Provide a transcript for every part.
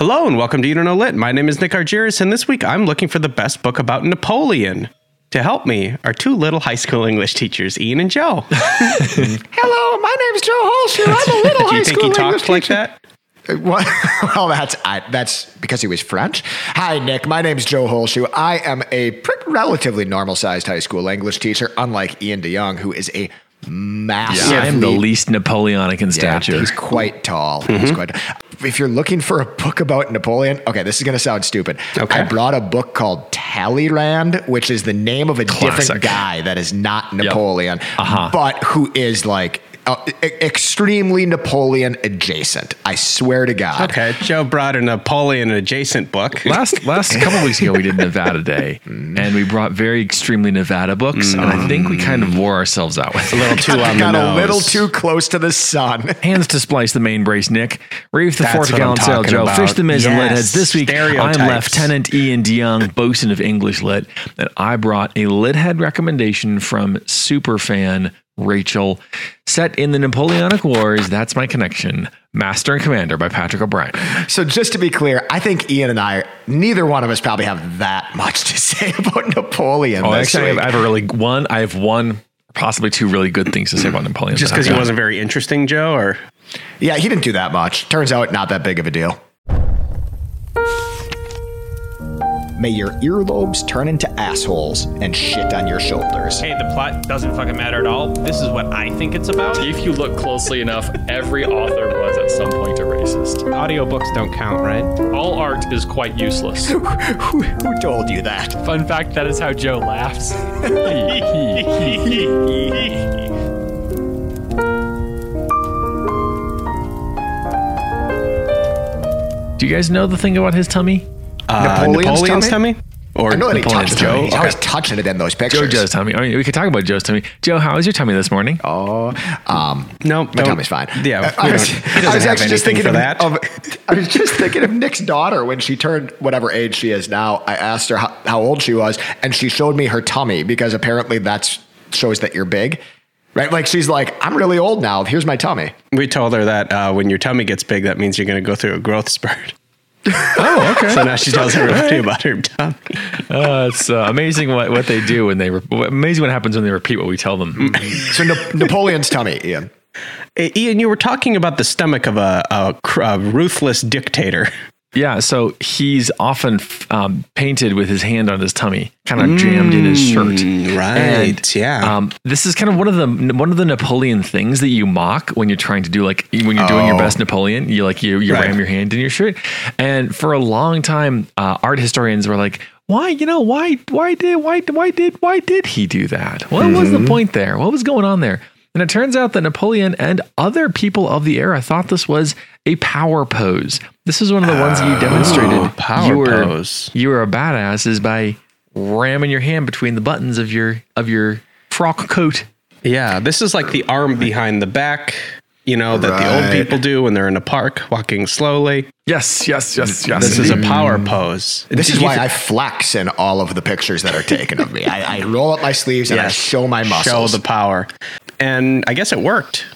Hello and welcome to You Don't Know Lit. My name is Nick Argyris, and this week I'm looking for the best book about Napoleon. To help me are two little high school English teachers, Ian and Joe. Hello, my name's Joe Holshoe. I'm a little Do high you think school he talked English like teacher. that? Uh, What? well, that's I, that's because he was French. Hi, Nick. My name's Joe Holshoe. I am a pr- relatively normal-sized high school English teacher, unlike Ian DeYoung, who is a massive. I am the least Napoleonic in stature. He's quite tall. He's quite. If you're looking for a book about Napoleon, okay, this is going to sound stupid. Okay. I brought a book called Talleyrand, which is the name of a Classic. different guy that is not Napoleon, Uh-huh. but who is like uh, e- extremely Napoleon adjacent. I swear to God. Okay, Joe brought a Napoleon adjacent book. last last couple weeks ago we did Nevada Day, and we brought very extremely Nevada books, and I think we kind of wore ourselves out with A little too on the Got nose. a little too close to the sun. Hands to splice the main brace, Nick. Reef the That's fourth what sail, Joe. about. Fish the miz and lit Yes, heads. This week, I'm. Lieutenant Ian DeYoung, bosun of English Lit, and I brought a lit head recommendation from super fan Rachel. Set in the Napoleonic Wars, that's my connection. Master and Commander by Patrick O'Brian. So just to be clear, I think Ian and I, neither one of us probably have that much to say about Napoleon. Oh, actually, I have. I have a really one. I have one, possibly two really good things to say about Napoleon. Just because he wasn't very interesting, Joe, or Yeah, he didn't do that much. Turns out, not that big of a deal. May your earlobes turn into assholes and shit on your shoulders. Hey, the plot doesn't fucking matter at all. This is what I think it's about. If you look closely enough, every author was at some point a racist. Audiobooks don't count, right? All art is quite useless. who, who told you that? Fun fact that is how Joe laughs. Do you guys know the thing about his tummy? Uh, Napoleon's Napoleon's tummy? tummy? Or I know that Napoleon's. Joe. He's always touching it in those pictures. Joe's tummy. I mean, we could talk about Joe's tummy. Joe, how is your tummy this morning? Oh, um, no, my tummy's fine. Yeah, Uh, I was, he I was actually just thinking of, that. of- I was just thinking of Nick's daughter when she turned whatever age she is now. I asked her how, how old she was, and she showed me her tummy because apparently that shows that you're big, right? Like she's like, I'm really old now. Here's my tummy. we told her that uh, when your tummy gets big, that means you're going to go through a growth spurt. Oh, okay. So now she tells everybody about her tummy. Uh, it's uh, amazing what, what they do when they re- amazing what happens when they repeat what we tell them. So Na- Napoleon's tummy, Ian. Ian, you were talking about the stomach of a, a, a ruthless dictator. Yeah, so he's often um, painted with his hand on his tummy, kind of jammed in his shirt. right, And, yeah. Um, this is kind of one of the one of the Napoleon things that you mock when you're trying to do like when you're doing your Oh. best Napoleon. You like you you Right. ram your hand in your shirt, and for a long time, uh, art historians were like, "Why? You know why? Why did why why did why did he do that? What was the point there? What was going on there?" And it turns out that Napoleon and other people of the era thought this was a power pose. This is one of the ones that you oh, demonstrated. power you were, pose. You were a badass is by ramming your hand between the buttons of your of your frock coat. Yeah, this is like the arm behind the back, you know, that the old people do when they're in a park walking slowly. Yes, yes, yes, yes. This is a mm. power pose. This Do is why thi- I flex in all of the pictures that are taken of me. I, I roll up my sleeves and I show my muscles. show the power. And I guess it worked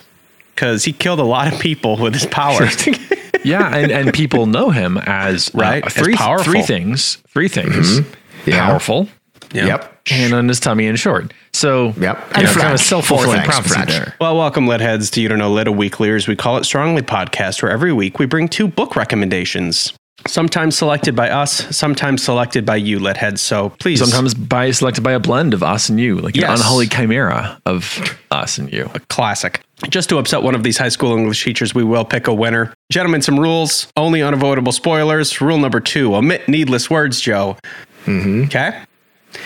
because he killed a lot of people with his power. yeah, and, and people know him as uh, Right, as three powerful. three things. Three things. Yeah. Powerful. Yep. Hand on his tummy and short. So Yep. you And know, kind of self fulfilling prophecy there. well, welcome, Lit Heads, to You Don't Know Lit, a weekly, or as we call it, Strongly podcast, where every week we bring two book recommendations. Sometimes selected by us, sometimes selected by you, Lit Heads. So please. Sometimes by selected by a blend of us and you, like Yes. an unholy chimera of us and you. A classic. Just to upset one of these high school English teachers, we will pick a winner. Gentlemen, some rules, only unavoidable spoilers. Rule number two omit needless words, Joe. Mm-hmm. Okay.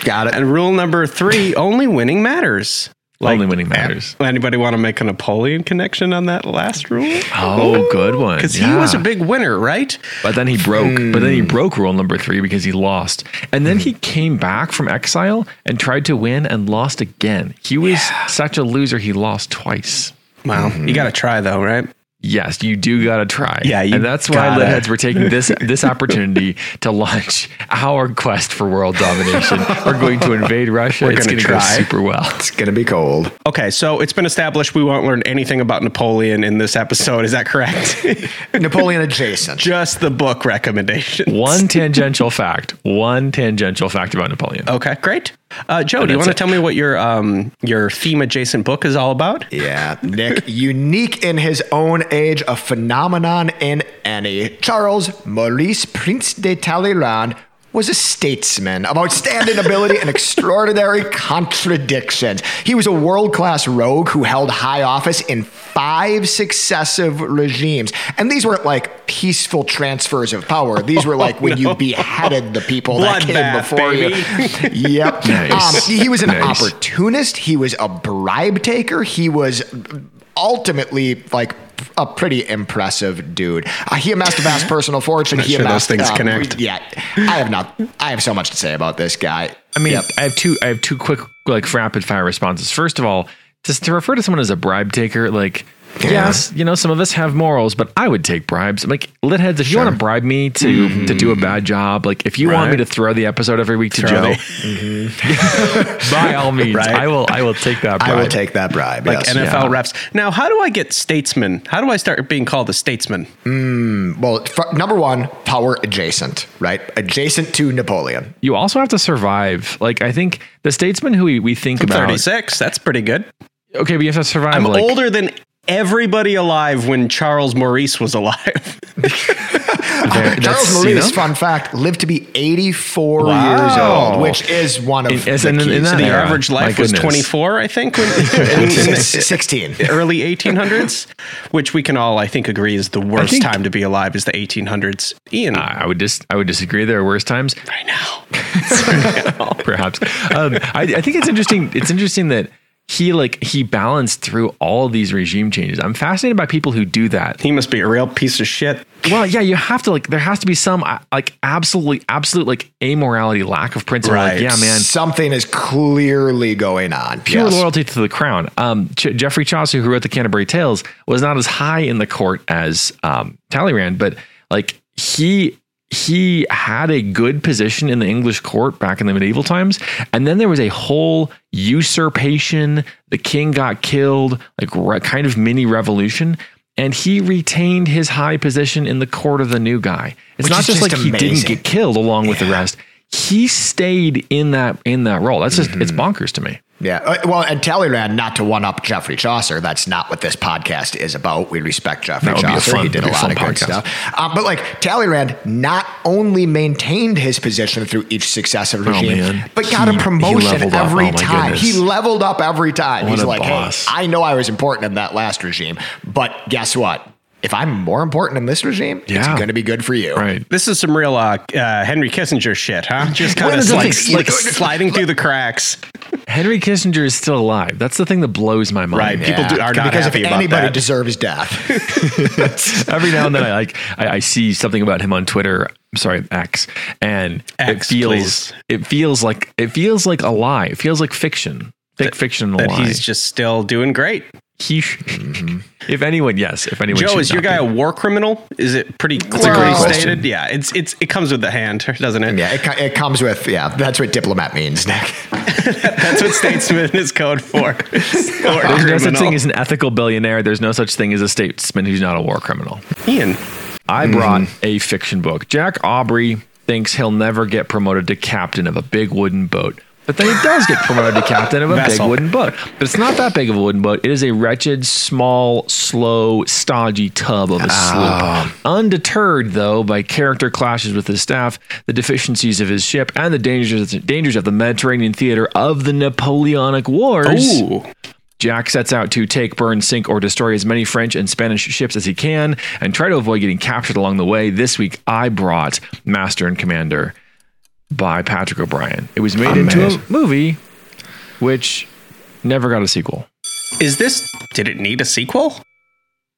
Got it. And rule number three only winning matters. Only winning matters. Anybody want to make a Napoleon connection on that last rule? Oh, good one. Because he was a big winner, right? But then he broke. Hmm. But then he broke rule number three because he lost. And then he came back from exile and tried to win and lost again. He was such a loser. He lost twice. Wow. You mm-hmm. got to try, though, right? Yes, you do gotta try. Yeah, you and that's why gotta. Litheads we're taking this this opportunity to launch our quest for world domination. We're going to invade Russia. We're it's gonna gonna go try. super well. It's gonna be cold. Okay, so it's been established we won't learn anything about Napoleon in this episode. Is that correct? Napoleon adjacent. Just the book recommendation. One tangential fact. One tangential fact about Napoleon. Okay, great. Uh, Joe, do you want to tell me what your um, your theme adjacent book is all about? Yeah, Nick, unique in his own age, a phenomenon in any. Charles Maurice Prince de Talleyrand was a statesman of outstanding ability and extraordinary contradictions. He was a world class rogue who held high office in five successive regimes. And these weren't like peaceful transfers of power, these were like when you beheaded the people that came Bloodbath, before you. yep. Nice. Um, he was an Nice. opportunist. He was a bribe taker. He was ultimately like a pretty impressive dude. Uh, he amassed a vast personal fortune. He sure those amassed things um, connect. Yeah, I have not. I have so much to say about this guy. I mean, Yep. I have two. I have two quick, like rapid fire responses. First of all, just to refer to someone as a bribe taker, like yes, you know, some of us have morals, but I would take bribes. Like lit heads, if you want to bribe me to mm-hmm. to do a bad job, like if you want me to throw the episode every week to Throw Joe, mm-hmm. by all means, Right. I will. I will take that. Bribe. I will take that bribe. Like yes. NFL yeah. refs. Now, how do I get statesman? How do I start being called a statesman? Hmm, well, f- number one, power adjacent, right? Adjacent to Napoleon. You also have to survive. Like I think the statesman who we, we think about. 36. That's pretty good. Okay, but you have to survive. I'm like, older than everybody alive when Charles Maurice was alive. there- Charles that's, you Maurice, know? fun fact, lived to be 84 Wow. years old, which is one of In- the in- in keys. that the era. average life was 24, I think, when, in, in the 16. early 1800s, which we can all, I think, agree is the worst think- time to be alive is the 1800s. Ian, I would dis- I would disagree. There are worse times. right now. perhaps. Um, I, I think it's interesting. It's interesting that he like he balanced through all these regime changes. I'm fascinated by people who do that. He must be a real piece of shit. Well, yeah, you have to like. There has to be some uh, like absolutely, absolute like amorality, lack of principle. Like, yeah, man. Something is clearly going on. Pure Yes. loyalty to the crown. Um, Ch- Geoffrey Chaucer, who wrote the Canterbury Tales, was not as high in the court as um, Talleyrand, but like he he had a good position in the English court back in the medieval times, and then there was a whole usurpation. The king got killed, like re- kind of mini revolution. And he retained his high position in the court of the new guy. It's Which not just, just like he didn't get killed along with the rest. He stayed in that in that role. That's just Mm-hmm. it's bonkers to me. Yeah. Uh, Well, and Talleyrand, not to one up Geoffrey Chaucer, that's not what this podcast is about. We respect Geoffrey That would be a Chaucer. fun- he did a lot of fun good stuff. Um, but like Talleyrand not only maintained his position through each successive regime, Oh, but got He- a promotion every Oh, time. goodness. He leveled up every time. What He's like, boss. hey, I know I was important in that last regime, but guess what? If I'm more important in this regime, it's going to be good for you. Right. This is some real uh, uh, Henry Kissinger shit, huh? Just kind of like, like sliding through the cracks. Henry Kissinger is still alive. That's the thing that blows my mind. Right. People do, are not because happy if about anybody that. deserves death, Every now and then I like I, I see something about him on Twitter. I'm sorry, X, and it feels please. it feels like it feels like a lie. It feels like fiction. Thick fiction and that lie. he's just still doing great. He, mm-hmm. if anyone, yes, if anyone. Joe, is your not guy a war criminal? Is it pretty clearly great stated? Yeah, it's it's it comes with the hand, doesn't it? yeah, it, it comes with yeah. That's what diplomat means, Nick. That's what statesman is code for. War There's no such thing as an ethical billionaire. There's no such thing as a statesman who's not a war criminal. Ian. I mm-hmm. brought a fiction book. Jack Aubrey thinks he'll never get promoted to captain of a big wooden boat. But then he does get promoted to captain of a Vessel. big wooden boat. But it's not that big of a wooden boat. It is a wretched, small, slow, stodgy tub of a sloop. Ah. Undeterred, though, by character clashes with his staff, the deficiencies of his ship, and the dangers, dangers of the Mediterranean theater of the Napoleonic Wars. Ooh. Jack sets out to take, burn, sink, or destroy as many French and Spanish ships as he can and try to avoid getting captured along the way. This week, I brought Master and Commander by Patrick O'Brian. It was made into a movie, which never got a sequel. Is this? Did it need a sequel?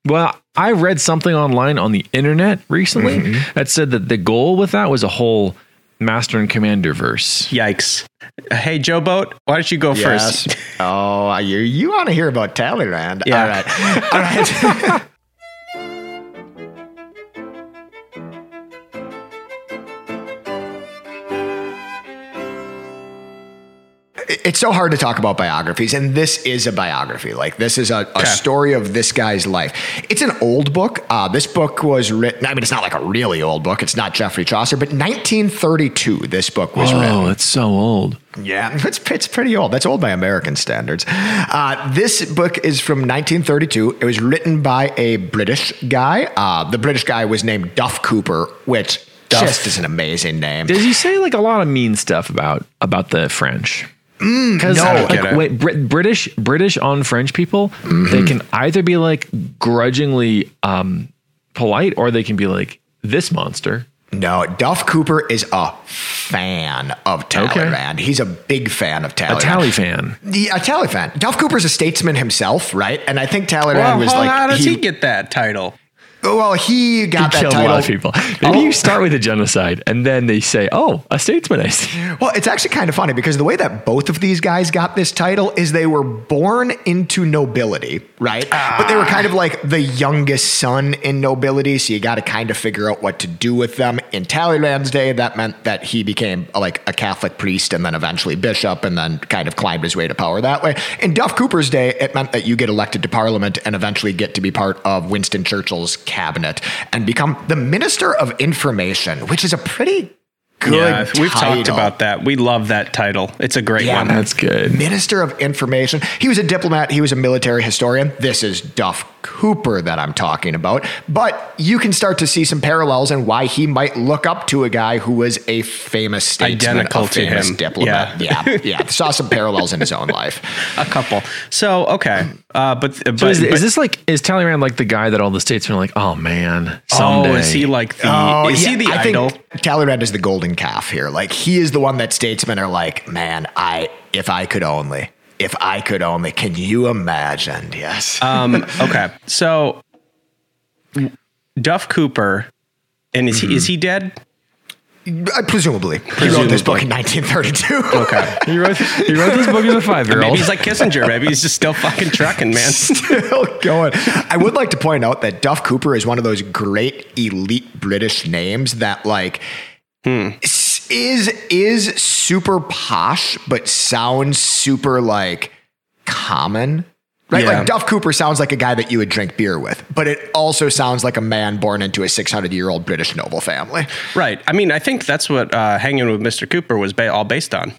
Well, I read something online on the internet recently mm-hmm. that said that the goal with that was a whole Master and Commander verse. Yikes! Hey, Joe Boat, why don't you go first? Oh, you you want to hear about Talleyrand? Yeah. All right. All right. it's so hard to talk about biographies, and this is a biography. Like this is a, a story of this guy's life. It's an old book. Uh, this book was written. I mean, it's not like a really old book. It's not Geoffrey Chaucer, but 1932. This book was written. Oh, it's so old. Yeah, it's, it's pretty old. That's old by American standards. Uh, this book is from 1932. It was written by a British guy. Uh, the British guy was named Duff Cooper, which just is an amazing name. Does he say like a lot of mean stuff about about the French? Because no. I don't get it. wait, Brit- British British on French people, they can either be like grudgingly um, polite, or they can be like this monster. No, Duff Cooper is a fan of Talleyrand. He's a big fan of Tally. A Talleyrand. tally fan. The, a Tally fan. Duff Cooper's a statesman himself, right? And I think Talleyrand Well, was how, like how does he, get that title? Oh, well, he got that Killed a lot of people. Maybe oh. you start with a genocide, and then they say, "Oh, a statesman." I see. Well, it's actually kind of funny because the way that both of these guys got this title is they were born into nobility, right? But they were kind of like the youngest son in nobility, so you got to kind of figure out what to do with them. In Talleyrand's day, that meant that he became like a Catholic priest and then eventually bishop and then kind of climbed his way to power that way. In Duff Cooper's day, it meant that you get elected to parliament and eventually get to be part of Winston Churchill's cabinet and become the Minister of Information, which is a pretty good yeah, we've talked about that. We love that title. It's a great Yeah, one. That's good. Minister of Information. He was a diplomat. He was a military historian. This is Duff Cooper that I'm talking about. But you can start to see some parallels and why he might look up to a guy who was a famous statesman, Identical a to famous him. diplomat. Yeah. yeah, Saw some parallels in his own life. a couple. So okay, uh, but but, is, but is this like is Talleyrand like the guy that all the statesmen are like, "Oh man, oh, someday"? is he like the? Oh, is yeah, he the I idol? think Talleyrand is the golden calf here. Like he is the one that statesmen are like, man, I if I could only, if I could only. Can you imagine? Yes. Um, okay, so Duff Cooper, and is he is he dead? Uh, presumably, he wrote this book in 1932. Okay, he wrote he wrote this book as a five year maybe old. he's like Kissinger. Maybe he's just still fucking trucking, man. Still going. I would like to point out that Duff Cooper is one of those great elite British names that like s- is is super posh but sounds super like common. Right? Yeah. Like Duff Cooper sounds like a guy that you would drink beer with, but it also sounds like a man born into a 600 year old British noble family Right. I mean, I think that's what uh, Hanging with Mr. Cooper was ba- all based on.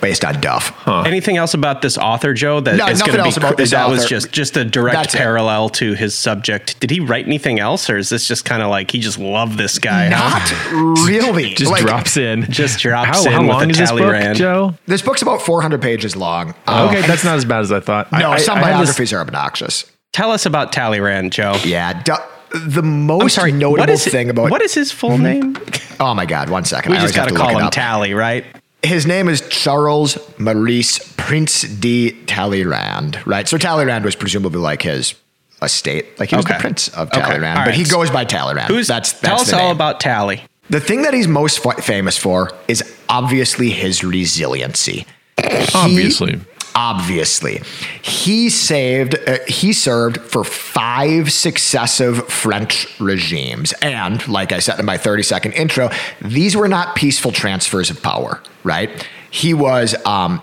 Based on Duff. Anything else about this author, Joe? That No, is nothing going to else be about this that was just just a direct That's it. parallel to his subject. Did he write anything else, or is this just kind of like he just loved this guy? huh? Not really. just Like, drops in. Just drops how, in how with long a is this book, Talleyrand. Joe? This book's about 400 pages long. Uh, okay, that's not as bad as I thought. no, I, I- some I had this- biographies are obnoxious. Tell us about Talleyrand, Joe. Yeah, du- the most I'm sorry. notable what is thing about what is his full name? oh my god, one second, We I just got to to call him up. Tally, right? His name is Charles Maurice Prince de Talleyrand, right? So Talleyrand was presumably like his estate, like he was Okay. the prince of Talleyrand, All but he goes by Talleyrand. Who's that's that's tell us the all name. about Tally? The thing that he's most fa- famous for is obviously his resiliency. He- Obviously. he saved. Uh, he served for five successive French regimes, and like I said in my thirty-second intro, these were not peaceful transfers of power. Right? He was. Um,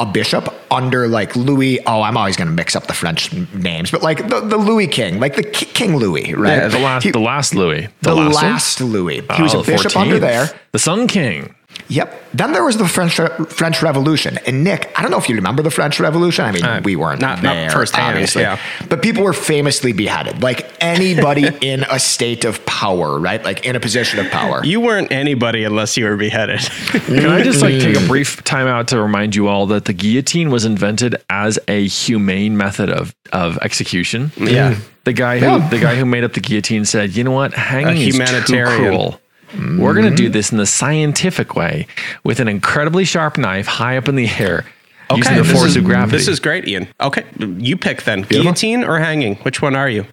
a bishop under like Louis. Oh, I'm always going to mix up the French names, but like the, the Louis King, like the Ki- King Louis, right? Yeah, the last, He- the last Louis, the last, one? last Louis. He was Oh, a bishop 14th. under there. The Sun King. Yep. Then there was the French French Revolution, and Nick, I don't know if you remember the French Revolution. I mean, Uh, we weren't not- not there, firsthand, obviously, yeah. but people were famously beheaded. Like anybody in a state of power, right? Like in a position of power. You weren't anybody unless you were beheaded. Can I just like take a brief time out to remind you all that the guillotine was invented as a humane method of of execution? Yeah. The guy who the guy who made up the guillotine said, "You know what? Hanging is humanitarian. too cruel. We're going to do this in the scientific way with an incredibly sharp knife high up in the air, using the this force is, of gravity." This is great, Ian. Okay, you pick then. Guillotine or hanging? Which one are you?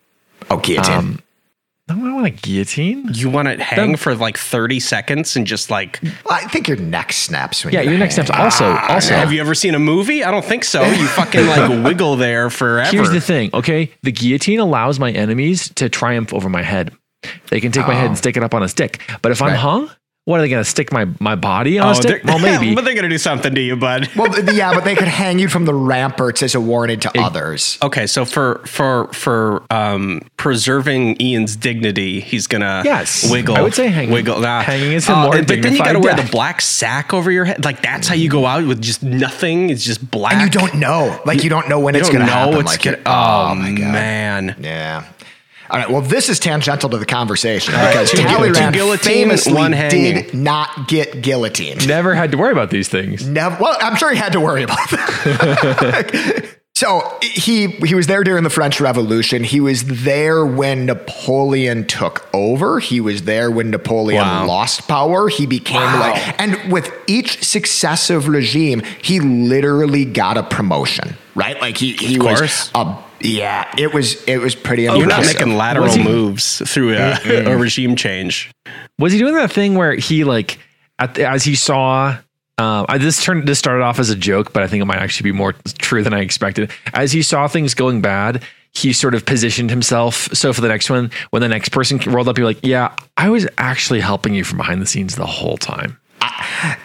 oh, guillotine. Um, I don't want a guillotine. You want it hang for like 30 seconds and just like. I think your neck snaps when Yeah, you your next hang. step's also also. Have you ever seen a movie? I don't think so. You fucking like wiggle there forever. Here's the thing, okay? The guillotine allows my enemies to triumph over my head. They can take my head and stick it up on a stick. But if I'm hung, What are they going to stick my my body on a Oh, stick? Well, maybe. but they're gonna do something to you, bud. Well, yeah, but they could hang you from the ramparts as a warning to others. Okay, so for for for um preserving Ian's dignity, he's gonna Yes. wiggle. I would say hanging. Wiggle. Nah. Hanging is a Uh, more But then you gotta wear death. the black sack over your head. Like that's how you go out with just nothing. It's just black. And you don't know, like you don't know when You it's going to happen. what's like gonna. it- Oh, my God. man. Yeah. All right. Well, this is tangential to the conversation right, because two Talleyrand famously one did not get guillotined. Never had to worry about these things. Never. Well, I'm sure he had to worry about that. so he he was there during the French Revolution. He was there when Napoleon took over. He was there when Napoleon Wow. lost power. He became like, and with each successive regime, he literally got a promotion. Right? Like he he was a yeah. It was it was pretty You're not making lateral he- moves through a, a regime change. Was he doing that thing where he like at the, as he saw uh, I, this turned this started off as a joke, but I think it might actually be more true than I expected. As he saw things going bad, he sort of positioned himself. So for the next one, when the next person rolled up, you're like, "Yeah, I was actually helping you from behind the scenes the whole time."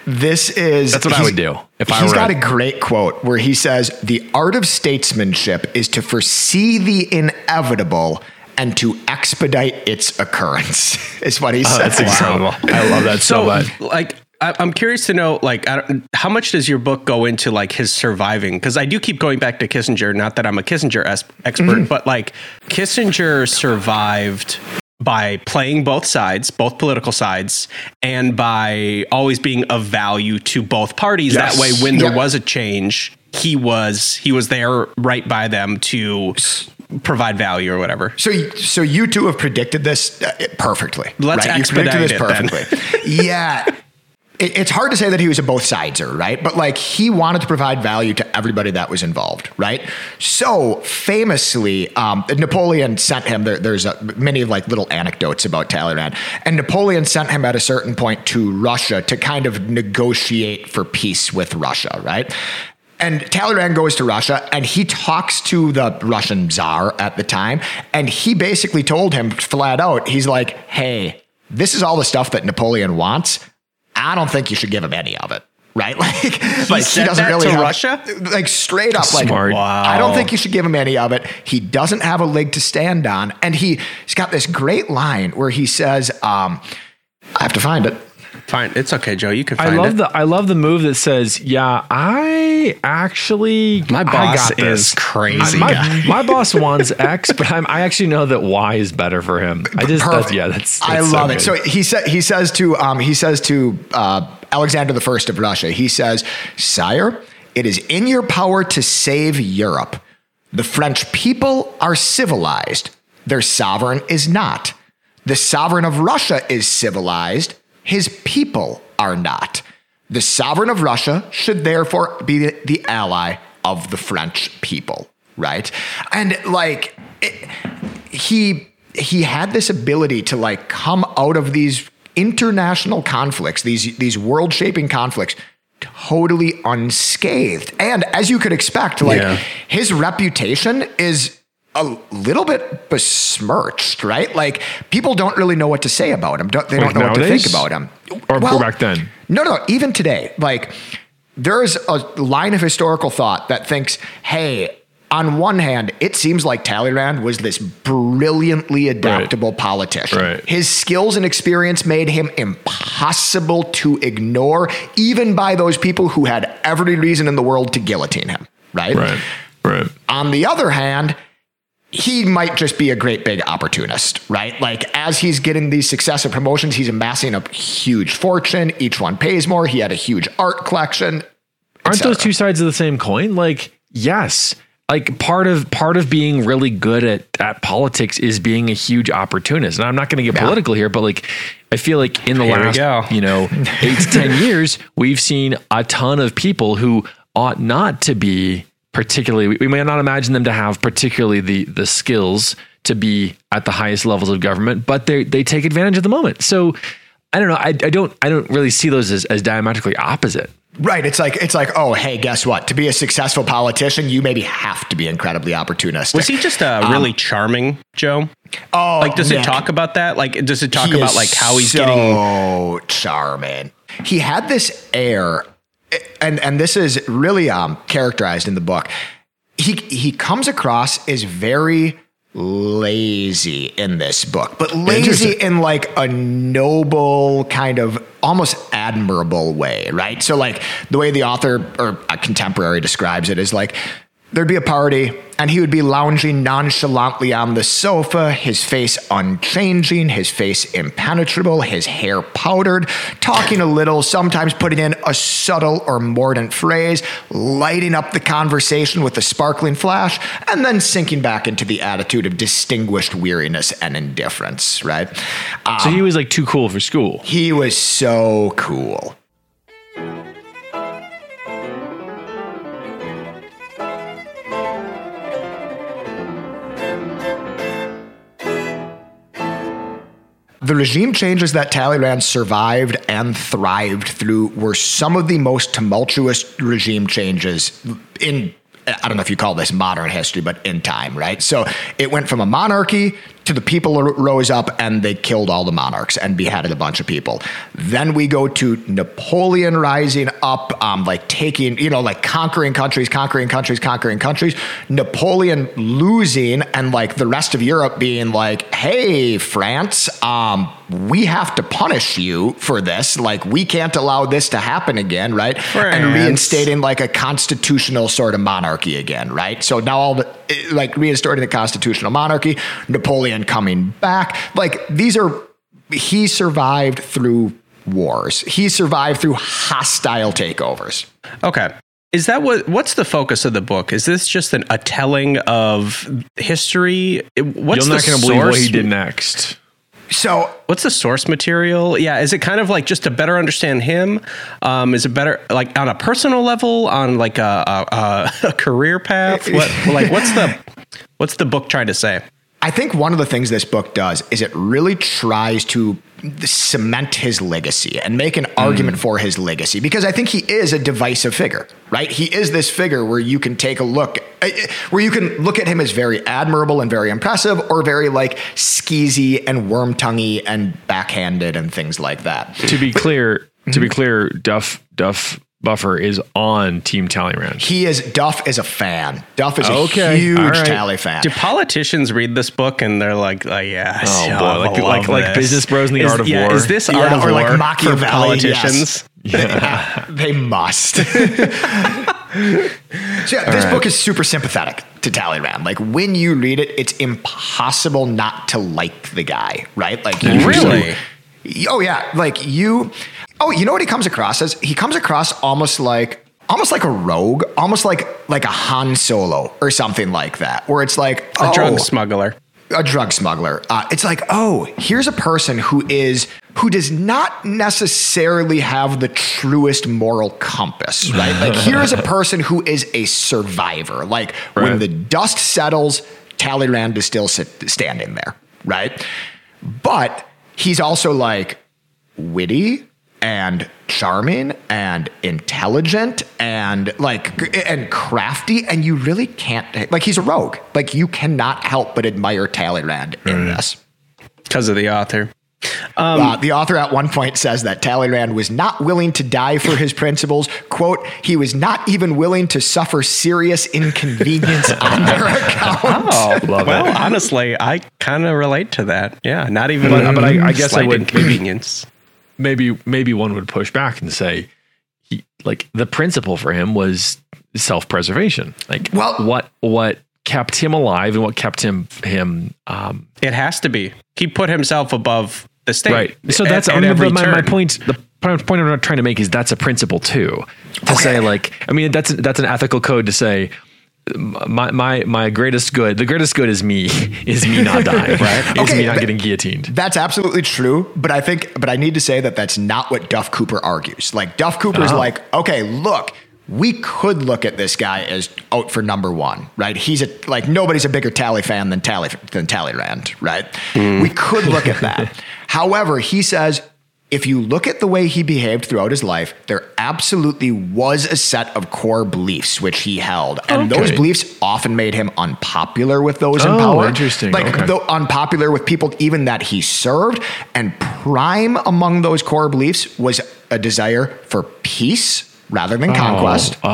This is That's what I would do if I he's were got a- a great quote where he says, "The art of statesmanship is to foresee the inevitable and to expedite its occurrence." is what he says. Oh, That's incredible. I love that so, So, much. like, I, I'm curious to know, like, I don't, how much does your book go into like his surviving? Because I do keep going back to Kissinger. Not that I'm a Kissinger es- expert, Mm-hmm. but like, Kissinger survived by playing both sides, both political sides, and by always being of value to both parties. Yes. That way, when there Yeah. was a change, he was he was there right by them to provide value or whatever. So, so you two have predicted this uh, perfectly. Let's right? You predicted this expedite it perfectly. yeah. It, it's hard to say that he was a both sideser, right? But like he wanted to provide value to everybody that was involved, right? So famously, um, Napoleon sent him. There, there's a, many like little anecdotes about Talleyrand, and Napoleon sent him at a certain point to Russia to kind of negotiate for peace with Russia, right? And Talleyrand goes to Russia and he talks to the Russian czar at the time. And he basically told him flat out, he's like, hey, this is all the stuff that Napoleon wants. I don't think you should give him any of it. Right? Like, like said that to have- Russia? Like straight up, like. I don't think you should give him any of it. He doesn't have a leg to stand on. And he, he's got this great line where he says, um, I have to find it. Fine, it's okay, Joe. You can I love it. the I love the move that says, "Yeah, I actually My I boss got this. is crazy. my, guy. my boss wants X, but I'm, I actually know that Y is better for him. I just that's, yeah, that's, I that's love so it. So he said he says to um, he says to uh, Alexander the First of Russia. He says, "Sire, it is in your power to save Europe. The French people are civilized. Their sovereign is not. The sovereign of Russia is civilized. His people are not. The sovereign of Russia should therefore be the, ally of the French people." Right, and like. It, he he had this ability to like come out of these international conflicts, these these world shaping conflicts, totally unscathed. And as you could expect, like Yeah. his reputation is a little bit besmirched, right? Like people don't really know what to say about him. Don't, they Like don't know what to think about him. Or- or back then? No, no, even today, like there's a line of historical thought that thinks, hey, on one hand, it seems like Talleyrand was this brilliantly adaptable politician. Right. His skills and experience made him impossible to ignore, even by those people who had every reason in the world to guillotine him. Right. right, right. On the other hand, he might just be a great big opportunist, right? Like as he's getting these successive promotions, he's amassing a huge fortune. Each one pays more. He had a huge art collection. Aren't those two sides of the same coin? Like, yes. Like part of part of being really good at at politics is being a huge opportunist. And I'm not going to get Yeah. political here, but like I feel like in the Here last you know eight to ten years, we've seen a ton of people who ought not to be particularly. We, we may not imagine them to have particularly the the skills to be at the highest levels of government, but they they take advantage of the moment. So I don't know. I, I don't I don't really see those as, as diametrically opposite. Right. It's like it's like, oh, hey, guess what? To be a successful politician, you maybe have to be incredibly opportunistic. Was he just uh, really charming, Joe? oh, Like, does it talk about that? Like, does it talk about like how he's so getting? Charmin. He had this air, and and this is really um, characterized in the book. He he comes across as very lazy in this book, but lazy in like a noble kind of almost admirable way, right? So like the way the author or a contemporary describes it is like there'd be a party and he would be lounging nonchalantly on the sofa, his face unchanging, his face impenetrable, his hair powdered, talking a little, sometimes putting in a subtle or mordant phrase, lighting up the conversation with a sparkling flash, and then sinking back into the attitude of distinguished weariness and indifference, right? Um, So he was like too cool for school. he was so cool. The regime changes that Talleyrand survived and thrived through were some of the most tumultuous regime changes in I don't know if you call this modern history, but in time, right? So it went from a monarchy to the people rose up and they killed all the monarchs and beheaded a bunch of people. Then we go to Napoleon rising up, um, like taking, you know, like conquering countries, conquering countries, conquering countries. Napoleon losing and like the rest of Europe being like, hey, France, um, we have to punish you for this. Like, we can't allow this to happen again, right? And France. reinstating like a constitutional sort of monarchy again, right? So now all the eh, like reinstating the constitutional monarchy, Napoleon coming back. Like these are he survived through wars. He survived through hostile takeovers. Okay. Is that what? What's the focus of the book? Is this just an, a telling of history? What's You're not the going to believe what he did next. So What's the source material? Yeah, is it kind of like just to better understand him? Um, is it better like on a personal level, on like a, a, a, a career path? What like what's the what's the book trying to say? I think one of the things this book does is it really tries to cement his legacy and make an argument mm. for his legacy because I think he is a divisive figure, right? He is this figure where you can take a look, eh, eh where you can look at him as very admirable and very impressive or very like skeezy and worm tonguey and backhanded and things like that. To be clear, to be mm-hmm. clear, Duff Duff Buffer is on Team Talleyrand. He is, Duff is a fan. Duff is a huge all right. Tally fan. Do politicians read this book and they're like, oh, yeah, Oh, yeah, boy, I like- love like- like. Business Bros in the Is- Art of yeah, War. Is this Yeah, art of or war like for Machiavelli, politicians? they must. so yeah, this book is super sympathetic to Talleyrand. Like when you read it, it's impossible not to like the guy, right? Like you Really? Oh yeah, like you. Oh, you know what he comes across as? He comes across almost like almost like a rogue, almost like like a Han Solo or something like that, where it's like A oh, drug smuggler. a drug smuggler. Uh, it's like, oh, here's a person who is who does not necessarily have the truest moral compass, right? Like here's a person who is a survivor. Like when the dust settles, Talleyrand is still sit, standing there, right? But he's also like witty and charming and intelligent and like and crafty and you really can't like he's a rogue. Like you cannot help but admire Talleyrand in this. Because of the author. Uh, the author at one point says that Talleyrand was not willing to die for his principles. "Quote: He was not even willing to suffer serious inconvenience on their account." Oh, Love it. well, it. honestly, I kind of relate to that. Yeah, not even. But- but I- I guess I slight would- inconvenience. maybe maybe one would push back and say he like the principle for him was self-preservation like Well- what what kept him alive and what kept him him um It has to be. He put himself above the state. right so that's at every my, my point the point i'm not trying to make is that's a principle too to say like i mean that's that's an ethical code to say my my my greatest good the greatest good is me is me not dying right is Okay, me not getting guillotined That's absolutely true, but I think, but I need to say that that's not what Duff Cooper argues. Like Duff Cooper's Oh. Uh-huh. like, okay, look, we could look at this guy as out for number one, right? He's a like nobody's a bigger Tally fan than Tally than Talleyrand, right? Mm. We could look at that. However, he says if you look at the way he behaved throughout his life, there absolutely was a set of core beliefs which he held. And Okay. those beliefs often made him unpopular with those in Oh, power. interesting. Like Okay. though unpopular with people even that he served. And prime among those core beliefs was a desire for peace rather than conquest oh,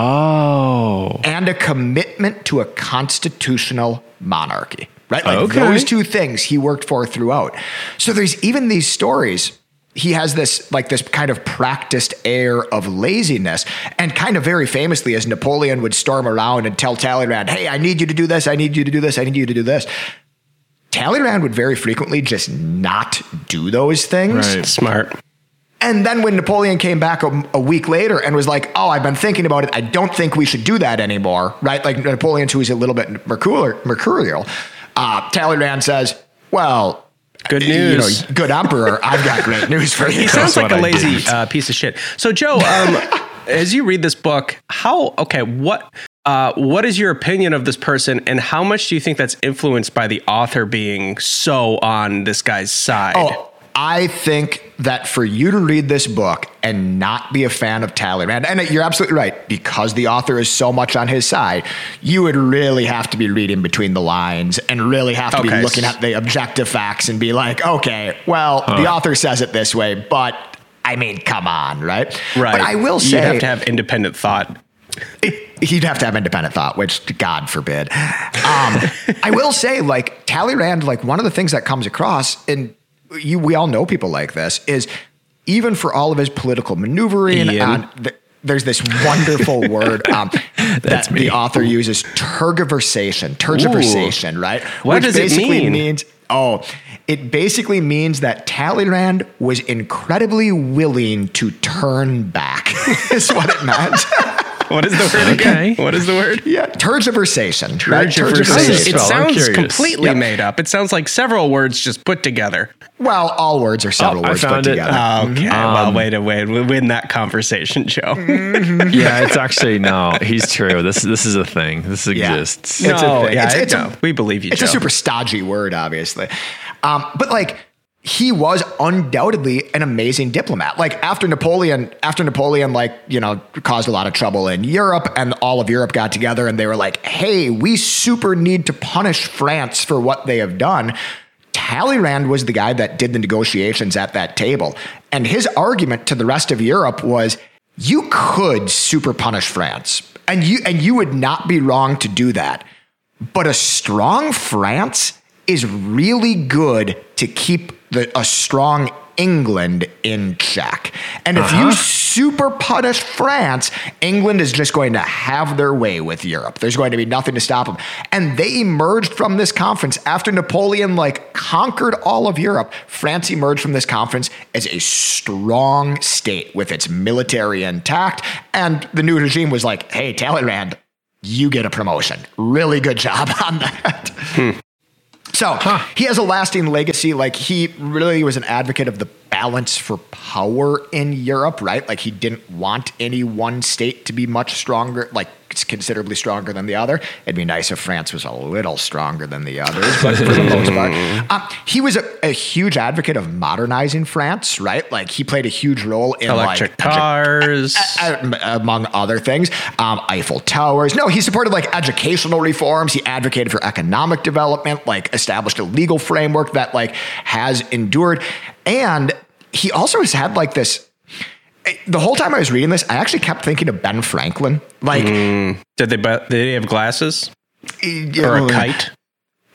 oh. and a commitment to a constitutional monarchy. Right? Like Okay. those two things he worked for throughout. So there's even these stories. He has this like this kind of practiced air of laziness, and kind of very famously, as Napoleon would storm around and tell Talleyrand, "Hey, I need you to do this. I need you to do this. I need you to do this." Talleyrand would very frequently just not do those things. Right. Smart. And then when Napoleon came back a, a week later and was like, "Oh, I've been thinking about it. I don't think we should do that anymore." Right? Like Napoleon, who is a little bit mercurial, mercurial uh, Talleyrand says, "Well, Good you know, news. good emperor, I've got great news for you." He sounds That's like what a I lazy uh, piece of shit. So, Joe, um, as you read this book, how okay, what uh, what is your opinion of this person, and how much do you think that's influenced by the author being so on this guy's side? Oh, I think that for you to read this book and not be a fan of Talleyrand, and you're absolutely right, because the author is so much on his side, you would really have to be reading between the lines and really have to Okay. be looking at the objective facts and be like, okay, well, the author says it this way, but I mean, come on, right? right. But I will say, you have to have independent thought. he'd have to have independent thought, which God forbid. Um, I will say, like Talleyrand, like one of the things that comes across, and you, we all know people like this, is even for all of his political maneuvering, Ian. and th- there's this wonderful word um, that the author uses, tergiversation, tergiversation, right? What does it basically mean? means, oh, it basically means that Talleyrand was incredibly willing to turn back, is what it meant. What is the word Okay. What is the word? Yeah, tergiversation. right? Tergiversation. Tergiversation. It sounds curious. completely Yep. made up. It sounds like several words just put together. Well, all words are several Oh, words put it. together. Okay, mm-hmm. well, wait a wait. We win that conversation, Joe. Mm-hmm. Yeah, it's actually no. He's true. This this is a thing. This Yeah. exists. It's a thing. yeah, It's- it's a- we believe you, it's Joe. a super stodgy word, obviously. Um, but like he was undoubtedly an amazing diplomat. Like after Napoleon, after Napoleon, like, you know, caused a lot of trouble in Europe and all of Europe got together and they were like, hey, we super need to punish France for what they have done. Talleyrand was the guy that did the negotiations at that table. And his argument to the rest of Europe was you could super punish France. And you and you would not be wrong to do that. But a strong France is really good to keep the, a strong England in check. And if you uh-huh. super punish France, England is just going to have their way with Europe. There's going to be nothing to stop them. And they emerged from this conference after Napoleon like conquered all of Europe. France emerged from this conference as a strong state with its military intact. And the new regime was like, hey, Talleyrand, you get a promotion. Really good job on that. Hmm. So he has a lasting legacy. Like he really was an advocate of the balance for power in Europe, right? Like he didn't want any one state to be much stronger, like considerably stronger than the other. It'd be nice if France was a little stronger than the others, but for the most part, um, he was a, a huge advocate of modernizing France, right? Like he played a huge role in Electric like edu- cars. uh, among other things, um, Eiffel Towers. No, he supported like educational reforms. He advocated for economic development, like established a legal framework that like has endured. And he also has had like this. The whole time I was reading this, I actually kept thinking of Ben Franklin. Like, mm. Did they? Did they have glasses or a kite?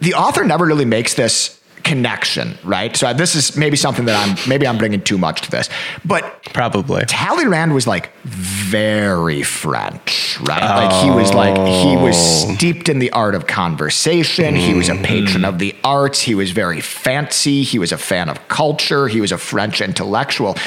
the author never really makes this connection, right? So uh, this is maybe something that I'm maybe I'm bringing too much to this, but Probably. Talleyrand was like very French, right? Like he was like he was oh. steeped in the art of conversation. He was a mm-hmm. patron of the arts. He was very fancy. He was a fan of culture. He was a French intellectual.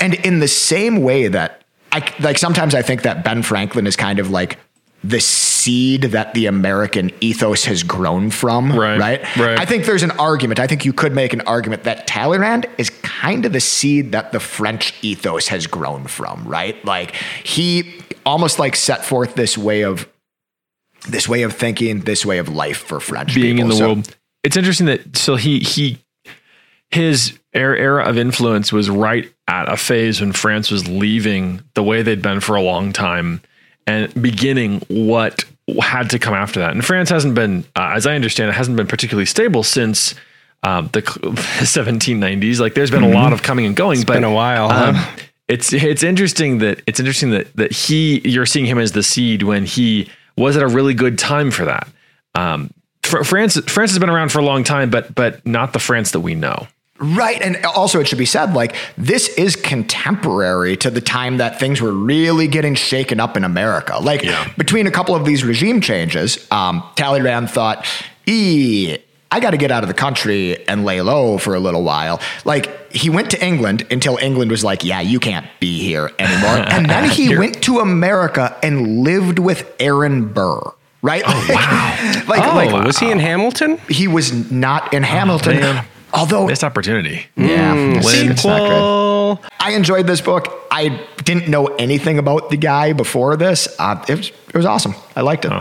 And in the same way that I like sometimes I think that Ben Franklin is kind of like the seed that the American ethos has grown from, Right, right? right. I think there's an argument. I think you could make an argument that Talleyrand is kind of the seed that the French ethos has grown from, right? Like he almost like set forth this way of this way of thinking, this way of life for French being people. in the So- world. It's interesting that so he he his era, era of influence was right at a phase when France was leaving the way they'd been for a long time and beginning what had to come after that. And France hasn't been, uh, as I understand it, hasn't been particularly stable since um, the 1790s. Like there's been a lot of coming and going, but been a while, huh? um, it's it's interesting that it's interesting that that he you're seeing him as the seed when he was at a really good time for that. Um, France France has been around for a long time, but but not the France that we know. Right. And also, it should be said, like, this is contemporary to the time that things were really getting shaken up in America. Like, between a couple of these regime changes, um, Talleyrand thought, ee, I got to get out of the country and lay low for a little while. Like, he went to England until England was like, yeah, you can't be here anymore. and then he went to America and lived with Aaron Burr. Right? Oh, wow. like, Oh, like was he in Hamilton? he was not in Hamilton. man. Although Missed opportunity. yeah, it's- it's not good. Sequel. I enjoyed this book. I didn't know anything about the guy before this. Uh, it was it was awesome. I liked it.